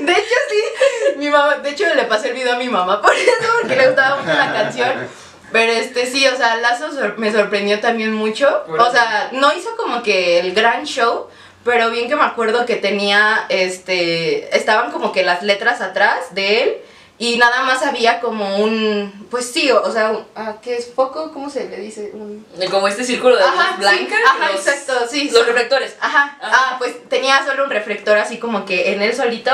Speaker 3: De hecho, sí. Mi mamá, de hecho, le pasé el video a mi mamá por eso, porque le gustaba mucho la canción. Pero este sí, o sea, Lazo sor- me sorprendió también mucho. O sea, no hizo como que el gran show, pero bien que me acuerdo que tenía, este, estaban como que las letras atrás de él y nada más había como un, pues sí, o, o sea, un, ah, ¿qué es foco? ¿Cómo se le dice? Un...
Speaker 2: Como este círculo de
Speaker 3: Ajá,
Speaker 2: luz blanca.
Speaker 3: sí, ajá,
Speaker 2: los-
Speaker 3: exacto, sí,
Speaker 2: Los reflectores.
Speaker 3: Ajá,
Speaker 2: Ajá.
Speaker 3: ah, pues tenía solo un reflector así como que en él solito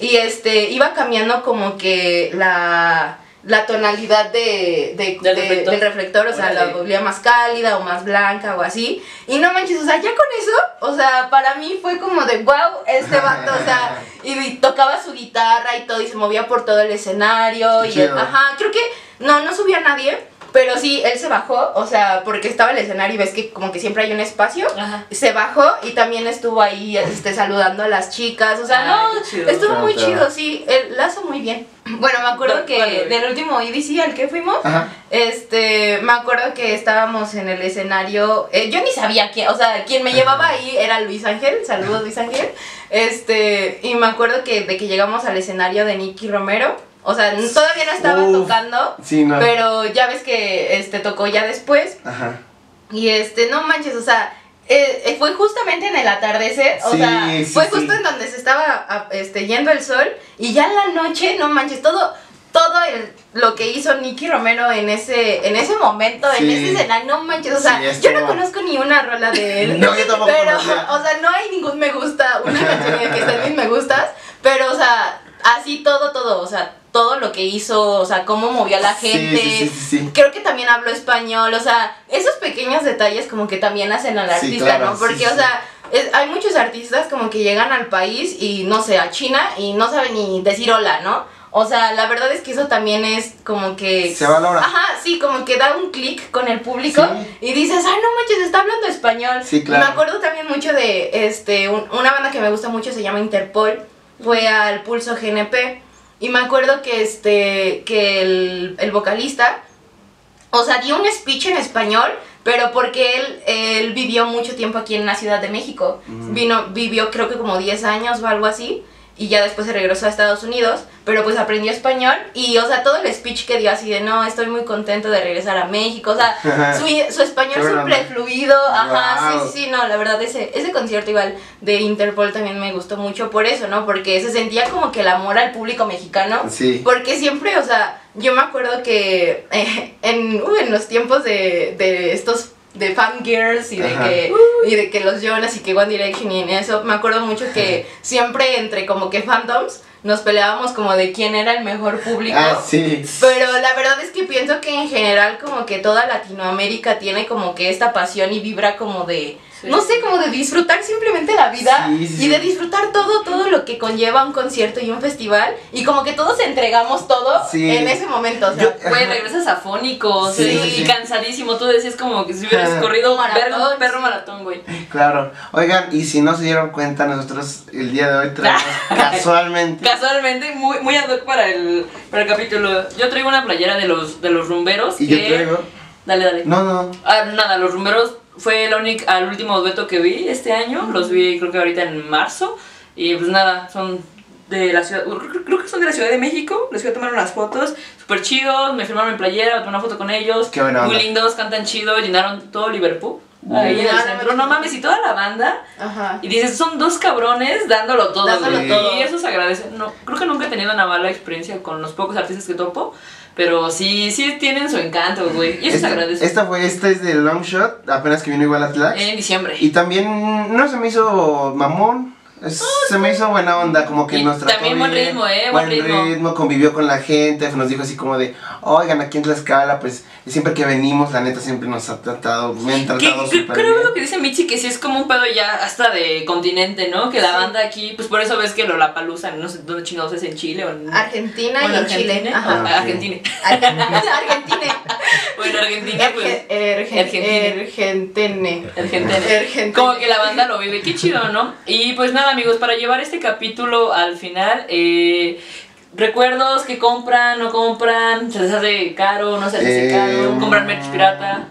Speaker 3: y este iba cambiando como que la la tonalidad de, de-
Speaker 2: Del
Speaker 3: de-
Speaker 2: reflector.
Speaker 3: del reflector, o sea,
Speaker 2: Órale.
Speaker 3: la volvía más cálida o más blanca o así. Y no manches, o sea, ya con eso, o sea, para mí fue como de wow, este vato, o sea, y, y tocaba su guitarra y todo y se movía por todo el escenario.
Speaker 1: Qué
Speaker 3: Y,
Speaker 1: chido.
Speaker 3: ajá, creo que no, no subía nadie. Pero sí, él se bajó, o sea, porque estaba el escenario y ves que como que siempre hay un espacio
Speaker 2: Ajá.
Speaker 3: se bajó y también estuvo ahí este, saludando a las chicas. O sea,
Speaker 2: Ay,
Speaker 3: no, estuvo muy chido, sí. Él la hizo muy bien. Bueno, me acuerdo
Speaker 2: ¿Cuál-
Speaker 3: que del último EDC al que fuimos,
Speaker 1: Ajá.
Speaker 3: este, me acuerdo que estábamos en el escenario. eh, yo ni sabía quién, o sea, quien me llevaba ahí era Luis Ángel. Saludos, Luis Ángel. Este, y me acuerdo que de que llegamos al escenario de Nicky Romero. O sea, todavía no estaba
Speaker 1: Uf.
Speaker 3: tocando.
Speaker 1: Sí, no.
Speaker 3: Pero ya ves que este tocó ya después.
Speaker 1: Ajá.
Speaker 3: Y este, no manches, o sea, eh, eh, fue justamente en el atardecer, o
Speaker 1: Sí,
Speaker 3: sea,
Speaker 1: sí,
Speaker 3: fue justo en donde se estaba a- este, yendo el sol y ya en la noche, no manches, todo todo el, lo que hizo Nicky Romero en ese en ese momento, en ese escenario, no manches, o sea,
Speaker 1: Sí,
Speaker 3: yo no conozco ni una rola de él,
Speaker 1: No, yo tampoco
Speaker 3: pero,
Speaker 1: conocía.
Speaker 3: o sea, no hay ningún me gusta, una canción en que estén mis me gustas, pero, o sea, así todo, todo, o sea, todo lo que hizo, o sea, cómo movió a la gente,
Speaker 1: sí, sí, sí,
Speaker 3: creo que también habló español, o sea, esos pequeños detalles como que también hacen al artista,
Speaker 1: claro,
Speaker 3: ¿no? Porque, o sea, es- hay muchos artistas como que llegan al país y, no sé, a China y no saben ni decir hola, ¿no? O sea, la verdad es que eso también es como que...
Speaker 1: Se valora.
Speaker 3: Ajá, sí, como que da un clic con el público
Speaker 1: Sí.
Speaker 3: y dices, ay, no manches, está hablando español.
Speaker 1: Sí, claro.
Speaker 3: Me acuerdo también mucho de este un- una banda que me gusta mucho, se llama Interpol, fue al Pulso GNP. Y me acuerdo que este que el, el vocalista, o sea, dio un speech en español, pero porque él, él vivió mucho tiempo aquí en la Ciudad de México.
Speaker 1: Mm.
Speaker 3: Vino, vivió creo que como 10 años o algo así. Y ya después se regresó a Estados Unidos, pero pues aprendió español y, o sea, todo el speech que dio así de, no, estoy muy contento de regresar a México, o sea, su, su español súper
Speaker 1: onda.
Speaker 3: fluido, ajá,
Speaker 1: Wow.
Speaker 3: sí, sí, sí, no, la verdad, ese, ese concierto igual de Interpol también me gustó mucho por eso, ¿no? Porque se sentía como que el amor al público mexicano,
Speaker 1: Sí.
Speaker 3: porque siempre, o sea, yo me acuerdo que eh, en, uh, en los tiempos de, de estos de fangirls y de
Speaker 1: Ajá.
Speaker 3: que y de que los Jonas y que One Direction y en eso me acuerdo mucho que siempre entre como que fandoms nos peleábamos como de quién era el mejor público
Speaker 1: Ah, sí.
Speaker 3: pero la verdad es que pienso que en general como que toda Latinoamérica tiene como que esta pasión y vibra como de,
Speaker 2: Sí.
Speaker 3: no sé, como de disfrutar simplemente la vida
Speaker 1: Sí, sí,
Speaker 3: y de disfrutar todo, todo lo que conlleva un concierto y un festival y como que todos entregamos todo
Speaker 1: Sí.
Speaker 3: en ese momento, o sea,
Speaker 1: Yo-
Speaker 2: Güey, regresas afónico,
Speaker 1: Sí,
Speaker 2: sí,
Speaker 1: sí,
Speaker 2: y cansadísimo. Tú decías como que si hubieras corrido
Speaker 3: Maratón,
Speaker 2: un perro maratón, güey.
Speaker 1: Claro. Oigan, y si no se dieron cuenta, nosotros el día de hoy traemos casualmente.
Speaker 2: Casualmente, muy, muy ad hoc para el, para el capítulo. Yo traigo una playera de los, de los rumberos.
Speaker 1: Y yo traigo.
Speaker 2: Dale, dale.
Speaker 1: No, no.
Speaker 2: Ah, nada, los rumberos fue la única, el último dueto que vi este año. Los vi creo que ahorita en marzo. Y pues nada, son de la ciudad, creo- creo que son de la Ciudad de México. Les fui a tomar unas fotos, súper chidos. Me firmaron mi playera, tomé una foto con ellos.
Speaker 1: Qué buena
Speaker 2: Muy
Speaker 1: onda.
Speaker 2: lindos, cantan chido, llenaron todo Liverpool. Ahí en el
Speaker 3: no
Speaker 2: centro, no mames, y toda la banda.
Speaker 3: ajá.
Speaker 2: Y dices, son dos cabrones dándolo todo.
Speaker 3: Dándolo todo.
Speaker 2: Y eso se agradece. No, creo que nunca he tenido una mala experiencia con los pocos artistas que topo. Pero sí, sí tienen su encanto, güey. Y eso se
Speaker 1: Esta,
Speaker 2: agradece.
Speaker 1: esta fue, esta es de Long Shot, apenas que vino igual a Tlax.
Speaker 2: En diciembre.
Speaker 1: Y también no se me hizo mamón. Es- se me hizo buena onda, como que
Speaker 2: Y
Speaker 1: nos trató
Speaker 2: también buen
Speaker 1: bien,
Speaker 2: ritmo, ¿eh? Buen ritmo.
Speaker 1: convivió con la gente, nos dijo así como de, oigan, aquí en Tlaxcala, pues siempre que venimos, la neta siempre nos ha tratado, me han tratado
Speaker 2: que- creo
Speaker 1: bien.
Speaker 2: lo que dice Michi que sí es como un pedo ya hasta de continente, ¿no? Que la
Speaker 3: Sí.
Speaker 2: banda aquí, pues por eso ves que Lollapalooza, no sé dónde chingados es, en Chile o en...
Speaker 3: Argentina
Speaker 2: Bueno,
Speaker 3: y en Chile,
Speaker 2: Argentina.
Speaker 3: ajá.
Speaker 2: Ah, Argentina.
Speaker 3: Argentina.
Speaker 2: Bueno, Argentina, pues...
Speaker 3: Erge-
Speaker 2: Argentina. Argentina.
Speaker 3: Argentina.
Speaker 2: Como que la banda lo vive, qué chido, ¿no? Y pues nada, amigos, para llevar este capítulo al final, eh, recuerdos que compran, no compran, se les hace caro, no se les hace
Speaker 1: Eh,
Speaker 2: caro, compran merch pirata.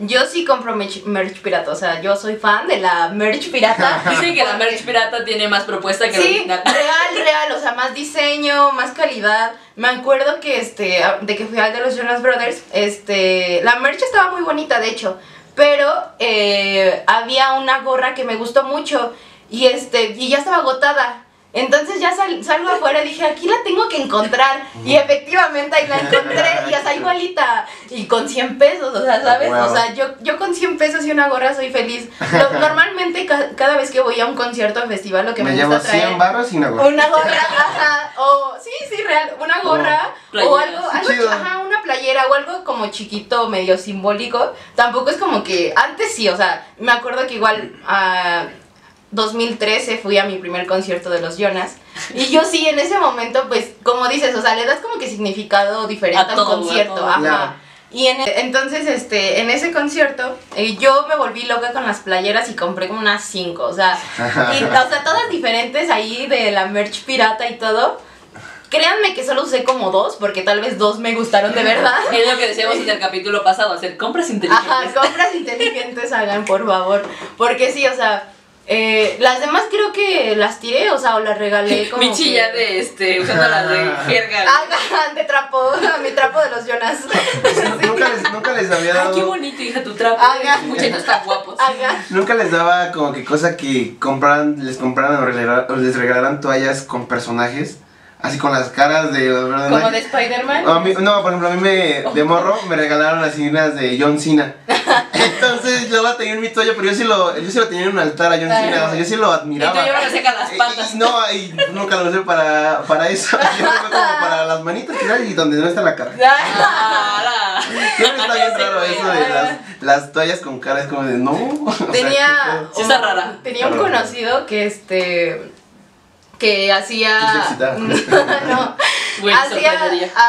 Speaker 3: Yo sí compro merch, merch pirata, o sea, yo soy fan de la merch pirata.
Speaker 2: Dicen que la merch pirata tiene más propuesta que la
Speaker 3: Sí,
Speaker 2: original.
Speaker 3: real, real, o sea, más diseño, más calidad. Me acuerdo que este, de que fui al de los Jonas Brothers, este, la merch estaba muy bonita, de hecho, pero eh, había una gorra que me gustó mucho y este, y ya estaba agotada. Entonces ya sal- salgo afuera y dije, aquí la tengo que encontrar. Y efectivamente ahí la encontré, y hasta igualita. Y con 100 pesos, o sea, ¿sabes?
Speaker 1: Wow.
Speaker 3: O sea, yo, yo con 100 pesos y una gorra soy feliz. Lo- normalmente ca- cada vez que voy a un concierto o festival lo que me,
Speaker 1: Me llevo
Speaker 3: gusta
Speaker 1: 100
Speaker 3: traer...
Speaker 1: barros y una gorra.
Speaker 3: Una gorra, ajá, o sí, sí, real, una gorra,
Speaker 2: Oh,
Speaker 3: o algo, algo, ajá, una playera o algo como chiquito, medio simbólico. Tampoco es como que, antes sí, o sea, me acuerdo que igual a 2013 fui a mi primer concierto de los Jonas. Y yo sí, en ese momento, pues, como dices, o sea, le das como que significado diferente
Speaker 2: A
Speaker 3: a,
Speaker 2: todo,
Speaker 3: un concierto,
Speaker 2: a todo.
Speaker 3: ajá.
Speaker 1: Claro.
Speaker 3: Y en, entonces, este, en ese concierto, eh, yo me volví loca con las playeras y compré como unas cinco, o sea, y, o sea, todas diferentes ahí de la merch pirata y todo. Créanme que solo usé como dos, porque tal vez dos me gustaron de verdad.
Speaker 2: Es lo que decíamos en el capítulo pasado, hacer compras inteligentes.
Speaker 3: Ajá, compras inteligentes hagan, por favor. Porque sí, o sea, eh, las demás creo que las tiré, o sea, o las regalé como.
Speaker 2: Michi
Speaker 3: que-
Speaker 2: ya de este, usando las de jerga.
Speaker 3: Hagan de trapo, mi trapo de los Jonas.
Speaker 1: nunca, les, nunca les había
Speaker 2: Ay,
Speaker 1: dado.
Speaker 2: qué bonito, hija, tu trapo.
Speaker 3: Haga.
Speaker 2: Muchachos tan guapos.
Speaker 1: Nunca les daba como que cosa que compraran, les compraran o, les regalaran toallas con personajes, así con las caras de los
Speaker 3: Como de. Spider-Man.
Speaker 1: No, por ejemplo, a mí me, de morro me regalaron así unas de John Cena. Entonces yo la tenía en mi toalla, pero yo sí lo, yo sí lo tenía en un altar a John Cena, o sea, yo sí lo
Speaker 2: Y tú
Speaker 1: admiraba.
Speaker 2: llevas seca las
Speaker 1: Y-
Speaker 2: patas.
Speaker 1: y no, y nunca lo usé para, para eso. Yo fue como para las manitas que y donde no está la cara.
Speaker 2: Ah,
Speaker 1: Siempre está bien
Speaker 2: Sí,
Speaker 1: raro eso de las, las toallas con cara, es como de no. o sea,
Speaker 3: Tenía,
Speaker 2: Sí está rara.
Speaker 3: tenía un conocido que este que hacía no,
Speaker 2: Güey,
Speaker 3: hacía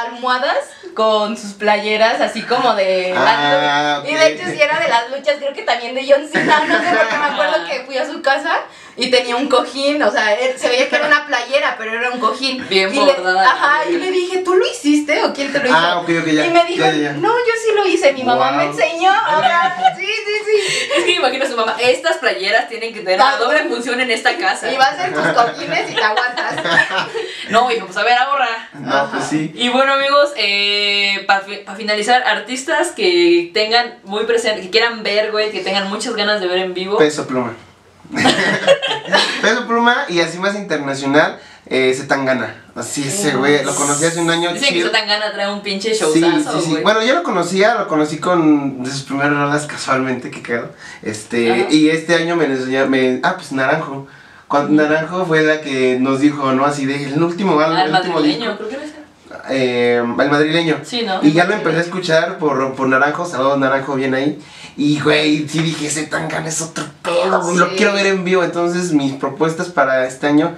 Speaker 3: almohadas con sus playeras así como de
Speaker 1: Ah,
Speaker 3: las- y de hecho si era de las luchas creo que también de John Cena no sé porque me acuerdo que fui a su casa y tenía un cojín o sea él- se veía que era una playera pero era un cojín
Speaker 2: Bien
Speaker 3: y le,
Speaker 2: bordada.
Speaker 3: ajá y le dije tú lo hiciste o quién te lo hizo
Speaker 1: Ah, ok, ok, ya.
Speaker 3: y me dijo
Speaker 1: ya, ya, ya.
Speaker 3: no yo sí lo hice mi mamá
Speaker 1: Wow.
Speaker 3: me enseñó sea, sí sí sí
Speaker 2: Es que me imagino a su mamá, estas playeras tienen que tener una doble función en esta casa.
Speaker 3: y va a ser tus cojines y te aguantas
Speaker 2: No, hijo, pues a ver, ahorra.
Speaker 1: No, pues sí.
Speaker 2: Y bueno amigos, para finalizar, artistas que tengan muy presente, que quieran ver, güey, que tengan muchas ganas de ver en vivo.
Speaker 1: Peso pluma. Peso pluma y así más internacional, eh, Zetangana. Así ese güey, lo conocí hace un año.
Speaker 2: Dicen que
Speaker 1: chido.
Speaker 2: se tan gana trae un pinche
Speaker 1: Sí,
Speaker 2: showzazo,
Speaker 1: sí, sí.
Speaker 2: güey.
Speaker 1: Bueno, yo lo conocía, lo conocí con de sus primeras rolas casualmente, que quedó. Este,
Speaker 2: Ajá.
Speaker 1: y este año me enseñó, me, ah, pues Naranjo. Cuando Naranjo fue la que nos dijo, ¿no? Así de, el último álbum,
Speaker 2: Al
Speaker 1: el último
Speaker 2: madrileño,
Speaker 1: disco.
Speaker 2: creo que era ese.
Speaker 1: Eh, al madrileño.
Speaker 2: Sí, ¿no?
Speaker 1: Y ya lo empecé a escuchar por, por Naranjo, saludos Naranjo, bien ahí. Y güey, sí dije, ese Tangana es otro pedo, güey, lo
Speaker 3: Sí.
Speaker 1: quiero ver en vivo. Entonces mis propuestas para este año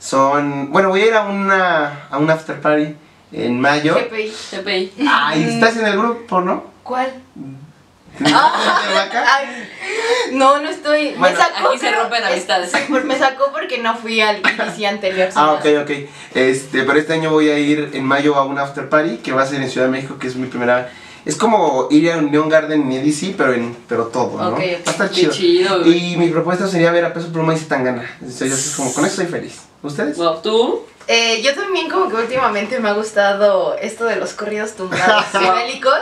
Speaker 1: son, bueno, voy a ir a una a un after party en mayo.
Speaker 3: GPI.
Speaker 2: CPI.
Speaker 1: Ay, ¿estás en el grupo, no?
Speaker 3: ¿Cuál?
Speaker 1: ¿De vaca?
Speaker 3: Ay, no, no estoy.
Speaker 1: Bueno,
Speaker 3: me sacó.
Speaker 2: aquí se rompen
Speaker 3: es-
Speaker 2: amistades.
Speaker 3: me sacó porque no fui al IDC anterior.
Speaker 1: Ah, ok, ok. Este, pero este año voy a ir en mayo a un after party que va a ser en Ciudad de México, que es mi primera. Es como ir a un Neon Garden en EDC, pero en pero todo, ¿no?
Speaker 3: Ok, ok.
Speaker 1: Va a estar chido. Y mi propuesta sería ver a Peso Pluma y Zetangana. Entonces, yo soy como, con eso estoy feliz. ¿Ustedes?
Speaker 2: Wow, ¿tú?
Speaker 3: Eh, yo también como que últimamente me ha gustado esto de los corridos tumbados y bélicos.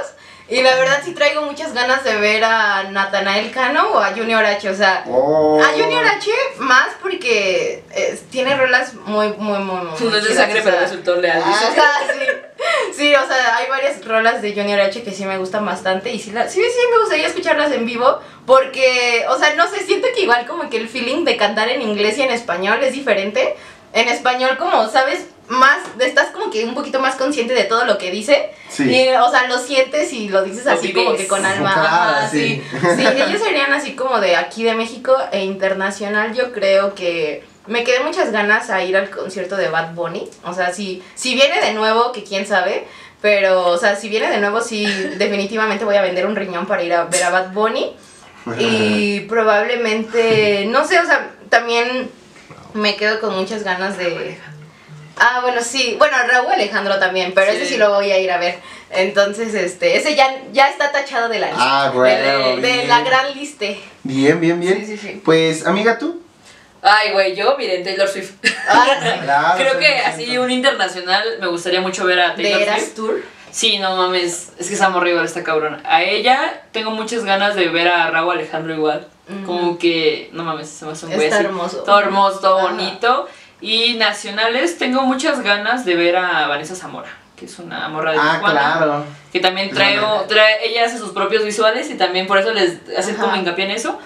Speaker 3: Y la verdad sí traigo muchas ganas de ver a Natanael Cano o a Junior H. O sea,
Speaker 1: Oh.
Speaker 3: a Junior H más porque tiene rolas muy, muy, muy, muy.
Speaker 2: No es de sangre,
Speaker 3: o
Speaker 2: pero
Speaker 3: sea,
Speaker 2: resultó leal. dice.
Speaker 3: Ajá, sí. Sí, o sea, hay varias rolas de Junior H que sí me gustan bastante y sí, la- sí, sí me gustaría escucharlas en vivo porque, o sea, no sé, siento que igual como que el feeling de cantar en inglés y en español es diferente. En español como, ¿sabes? Más, estás como que un poquito más consciente de todo lo que dice.
Speaker 1: Sí.
Speaker 3: Y, o sea, lo sientes y lo dices
Speaker 2: Lo
Speaker 3: así como que con alma.
Speaker 1: Claro,
Speaker 3: Ajá,
Speaker 1: sí.
Speaker 3: sí. Sí, ellos serían así como de aquí de México e internacional. Yo creo que me quedé muchas ganas a ir al concierto de Bad Bunny. O sea, si, si viene de nuevo, que quién sabe. Pero, o sea, si viene de nuevo, sí, definitivamente voy a vender un riñón para ir a ver a Bad Bunny. Y probablemente, no sé, o sea, también me quedo con muchas ganas de... Ah, bueno, sí, bueno, Raúl Alejandro también, pero ese
Speaker 2: Sí.
Speaker 3: sí lo voy a ir a ver. Entonces, este, ese ya, ya está tachado de la lista.
Speaker 1: Ah, güey.
Speaker 3: de, de la gran lista.
Speaker 1: Bien, bien, bien.
Speaker 3: Sí, sí, sí.
Speaker 1: Pues, amiga, tú.
Speaker 2: Ay, güey, yo, miren, Taylor Swift.
Speaker 3: Ah,
Speaker 1: Claro,
Speaker 2: Creo que
Speaker 1: 100%.
Speaker 2: así un internacional me gustaría mucho ver a
Speaker 3: de
Speaker 2: Taylor
Speaker 3: Eras
Speaker 2: Swift.
Speaker 3: Tour.
Speaker 2: Sí, no mames, es que esa morriba esta cabrona. A ella tengo muchas ganas de ver a Raúl Alejandro igual. Como que, no mames, se me hace un güey
Speaker 3: Está
Speaker 2: así,
Speaker 3: hermoso.
Speaker 2: Todo hermoso, todo
Speaker 3: Ajá.
Speaker 2: bonito. Y nacionales, tengo muchas ganas de ver a Vanessa Zamora, que es una morra de
Speaker 1: Ah,
Speaker 2: Tijuana.
Speaker 1: claro.
Speaker 2: Que también trae, trae, ella hace sus propios visuales y también por eso les hacen
Speaker 3: Ajá.
Speaker 2: como hincapié en eso.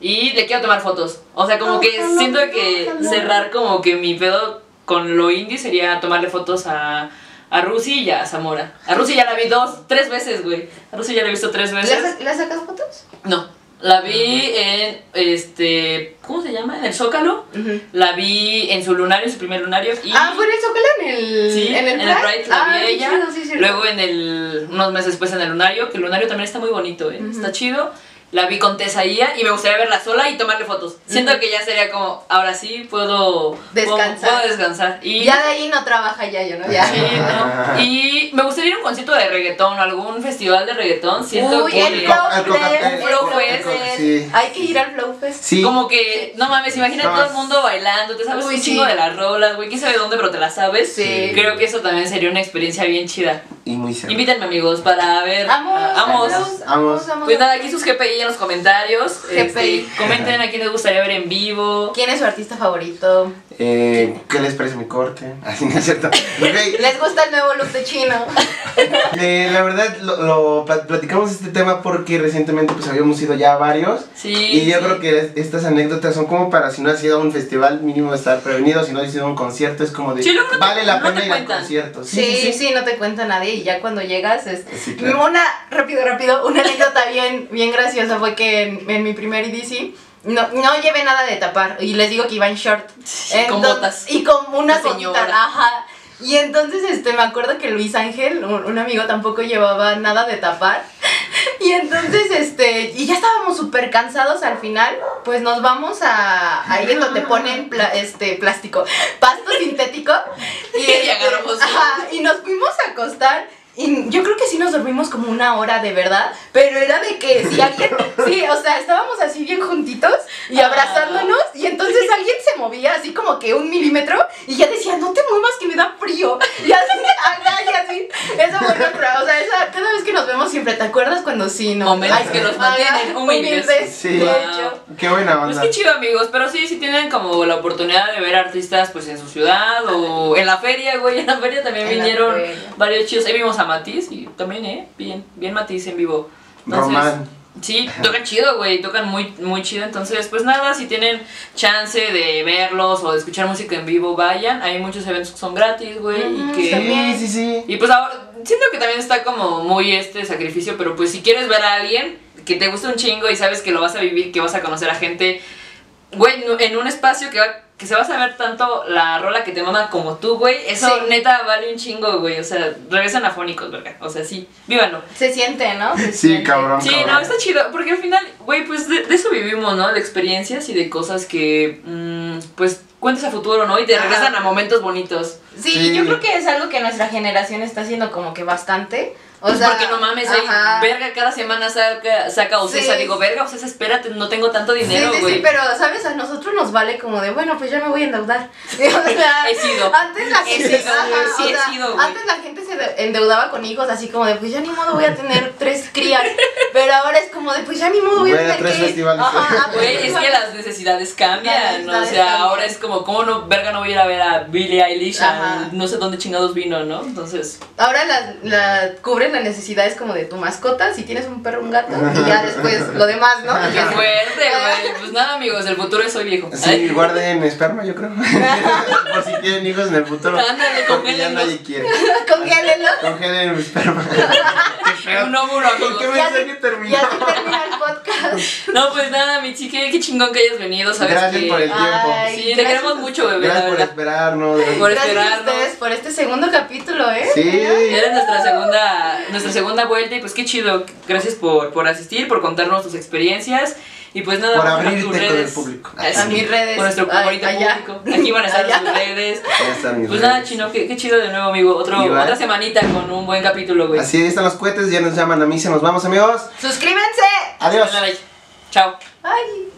Speaker 2: Y le quiero tomar fotos. O sea, como que
Speaker 3: Ojalá,
Speaker 2: siento que cerrar como que mi pedo con lo indie sería tomarle fotos a, a Rusi y a Zamora. A Rusi ya la vi dos, tres veces, güey. A Rusi ya la he visto tres
Speaker 3: ¿Le,
Speaker 2: veces.
Speaker 3: le sacas fotos?
Speaker 2: No, la vi en, este, ¿cómo se llama? En el Zócalo. La vi en su lunario, en su primer lunario. Y
Speaker 3: Ah, fue en el Zócalo en el.
Speaker 2: Sí,
Speaker 3: en el
Speaker 2: en el
Speaker 3: Pride.
Speaker 2: La
Speaker 3: ah,
Speaker 2: vi ella.
Speaker 3: chido, sí, cierto.
Speaker 2: Luego en el, unos meses después en el lunario, que el lunario también está muy bonito, ¿eh? Está chido. La vi con Tessa Ia y me gustaría verla sola y tomarle fotos. Siento que ya sería como, ahora sí puedo puedo-
Speaker 3: Descansar.
Speaker 2: Puedo, descansar. Y,
Speaker 3: Ya de ahí no trabaja ya, yo, ¿no? Ya.
Speaker 2: Sí, ¿no? Y me gustaría ir a un concierto de reggaetón o algún festival de reggaetón. Siento
Speaker 3: Uy,
Speaker 2: que
Speaker 3: el Flow Fest,
Speaker 1: sí.
Speaker 3: Hay que ir al Flow Fest.
Speaker 1: Sí.
Speaker 2: Como que, no mames, imagina
Speaker 1: No,
Speaker 2: todo el mundo bailando, te sabes
Speaker 3: Uy,
Speaker 2: un
Speaker 3: sí.
Speaker 2: chingo de las rolas, güey, quién sabe dónde, pero te las sabes.
Speaker 3: Sí.
Speaker 2: Creo que eso también sería una experiencia bien chida.
Speaker 1: Y muy.
Speaker 2: Invítenme amigos para ver.
Speaker 3: Vamos,
Speaker 2: Vamos.
Speaker 3: vamos,
Speaker 1: Vamos.
Speaker 3: vamos.
Speaker 2: Pues nada, aquí sus GPI en los comentarios.
Speaker 3: GPI.
Speaker 2: Este, comenten a quién les gustaría ver en vivo.
Speaker 3: ¿Quién es su artista favorito?
Speaker 1: Eh, ¿Qué les parece mi corte? Así no es cierto. Ok,
Speaker 3: ¿Les gusta el nuevo look de chino?
Speaker 1: eh, la verdad lo, lo plat- platicamos este tema porque recientemente pues habíamos ido ya a varios.
Speaker 2: Sí.
Speaker 1: Y yo
Speaker 2: sí.
Speaker 1: creo que es- estas anécdotas son como para si no has ido a un festival mínimo estar prevenido, si no has ido a un concierto es como de
Speaker 2: Sí, no te-
Speaker 1: vale la
Speaker 2: no te
Speaker 1: pena ir al concierto.
Speaker 3: Sí, sí, no te cuenta nadie y ya cuando llegas es...
Speaker 1: Sí, claro.
Speaker 3: Una, rápido, rápido, una anécdota bien, bien graciosa fue que en, en mi primer EDC no, no llevé nada de tapar y les digo que iba en short.
Speaker 2: con
Speaker 3: Entonces-
Speaker 2: botas.
Speaker 3: Y con botitas,
Speaker 2: señora.
Speaker 3: ajá. Y entonces este, me acuerdo que Luis Ángel, un, un amigo, tampoco llevaba nada de tapar. Y entonces, este, y ya estábamos súper cansados al final, pues nos vamos a ahí en donde ponen pla- este, plástico, pasto sintético. Y,
Speaker 2: Y
Speaker 3: este,
Speaker 2: agarramos-
Speaker 3: ajá, y nos fuimos a acostar. Y yo creo que sí nos dormimos como una hora de verdad, pero era de que si alguien, sí, o sea, estábamos así bien juntitos y
Speaker 2: Ah.
Speaker 3: abrazándonos y entonces alguien se movía así como que un milímetro y ya decía, no te muevas que me da frío. Y así, y así. Eso fue nuestra, o sea, esa, cada vez que nos vemos siempre, ¿te acuerdas cuando sí, no?
Speaker 2: Momentos
Speaker 3: Ay,
Speaker 2: que nos mantienen humildes.
Speaker 1: Sí.
Speaker 3: De
Speaker 2: Wow.
Speaker 3: hecho.
Speaker 1: Qué buena
Speaker 2: Pues
Speaker 1: onda.
Speaker 2: qué chido amigos, pero sí, si tienen como la oportunidad de ver artistas pues en su ciudad o en la feria, güey, en la feria también
Speaker 3: En
Speaker 2: vinieron
Speaker 3: feria.
Speaker 2: varios chidos, ahí vimos a Matiz y también, eh, bien, bien Matiz en vivo.
Speaker 1: Román.
Speaker 2: Sí, tocan chido, güey, tocan muy, muy chido, entonces pues nada, si tienen chance de verlos o de escuchar música en vivo, vayan, hay muchos eventos que son gratis, güey, y
Speaker 3: Ujú,
Speaker 2: que...
Speaker 3: también.
Speaker 1: Sí, sí, sí.
Speaker 2: Y pues ahora, siento que también está como muy este sacrificio, pero pues si quieres ver a alguien que te gusta un chingo y sabes que lo vas a vivir, que vas a conocer a gente, güey, en un espacio que va que se va a saber tanto la rola que te mama como tú, güey, eso
Speaker 3: Sí.
Speaker 2: neta vale un chingo, güey, o sea, regresan afónicos, verga, o sea, sí, vívanlo.
Speaker 3: Se siente, ¿no? Se
Speaker 1: Sí,
Speaker 3: siente.
Speaker 1: cabrón.
Speaker 2: Sí, no, está chido, porque al final, güey, pues de, de eso vivimos, ¿no? De experiencias y de cosas que, mm, pues, cuentas a futuro, ¿no? Y te
Speaker 3: Ajá.
Speaker 2: regresan a momentos bonitos.
Speaker 3: Sí,
Speaker 1: Sí.
Speaker 3: yo creo que es algo que nuestra generación está haciendo como que bastante. O
Speaker 2: Pues
Speaker 3: sea,
Speaker 2: porque no mames,
Speaker 3: ajá.
Speaker 2: verga cada semana saca, saca Ocesa.
Speaker 3: Sí.
Speaker 2: Digo, verga, Ocesa, espérate, no tengo tanto dinero,
Speaker 3: sí, sí,
Speaker 2: güey.
Speaker 3: sí, pero, ¿sabes? A nosotros nos vale como de, bueno, pues ya me voy a endeudar. O sea,
Speaker 2: He sido.
Speaker 3: Antes la
Speaker 2: He
Speaker 3: gente,
Speaker 2: sido,
Speaker 3: ajá,
Speaker 2: güey, sí
Speaker 3: o
Speaker 2: he
Speaker 3: sea,
Speaker 2: sido, güey.
Speaker 3: antes la gente se de- endeudaba con hijos así como de, pues ya ni modo voy a tener tres crías. Pero ahora es como de, pues ya ni modo voy a
Speaker 1: Voy a
Speaker 3: tener
Speaker 1: tres
Speaker 3: que...
Speaker 1: festivales.
Speaker 3: Ajá,
Speaker 2: Güey, es que las necesidades cambian,
Speaker 3: Las
Speaker 2: ¿no? O
Speaker 3: necesidades
Speaker 2: sea,
Speaker 3: cambian.
Speaker 2: ahora es como, ¿cómo no, verga, no voy a ir a ver a Billie Eilish? a no sé dónde chingados vino, ¿no? Entonces,
Speaker 3: Ahora la, la cubres las necesidades como de tu mascota, si tienes un perro, un gato, y ya después lo demás, ¿no?
Speaker 2: qué fuerte, güey. Pues nada, amigos, el futuro es hoy viejo.
Speaker 1: Sí, guarden esperma, yo creo. Por si quieren hijos en el futuro.
Speaker 2: Ándale,
Speaker 1: Porque ya
Speaker 2: congélenlos.
Speaker 1: nadie quiere.
Speaker 3: Congélenlo.
Speaker 1: Congelen mi esperma. Qué feo.
Speaker 2: Un óvulo,
Speaker 1: ¿Con qué
Speaker 2: amigos.
Speaker 3: Así-
Speaker 1: mensaje
Speaker 3: Y
Speaker 1: terminó?
Speaker 3: así termina el podcast.
Speaker 2: No, pues nada, mi chique, qué chingón que hayas venido, ¿sabes?
Speaker 1: Gracias
Speaker 2: que...
Speaker 1: por el tiempo.
Speaker 3: Ay,
Speaker 2: Sí, te queremos mucho, bebé,
Speaker 1: Gracias por esperarnos.
Speaker 2: Por
Speaker 3: Gracias a
Speaker 2: esperarnos.
Speaker 3: ustedes por este segundo capítulo, ¿eh?
Speaker 1: Sí.
Speaker 2: Eres nuestra segunda, nuestra segunda vuelta y pues qué chido. Gracias por, por asistir, por contarnos tus experiencias. Y pues nada,
Speaker 1: Por abrirte
Speaker 2: tus
Speaker 1: con el
Speaker 2: redes.
Speaker 1: público.
Speaker 3: A mis redes.
Speaker 2: Con nuestro
Speaker 3: Ay,
Speaker 2: bonito
Speaker 3: allá.
Speaker 2: público. Aquí van a estar
Speaker 3: Allá.
Speaker 2: sus redes.
Speaker 1: Ya están mis
Speaker 2: Pues nada,
Speaker 1: redes.
Speaker 2: chino, qué, qué chido de nuevo, amigo. Otro,
Speaker 1: Igual.
Speaker 2: otra semanita con un buen capítulo, güey.
Speaker 1: Así ahí están los cohetes, ya nos llaman a mí, se nos vamos amigos.
Speaker 3: Suscríbanse.
Speaker 1: Adiós.
Speaker 2: Chao.
Speaker 3: Ay.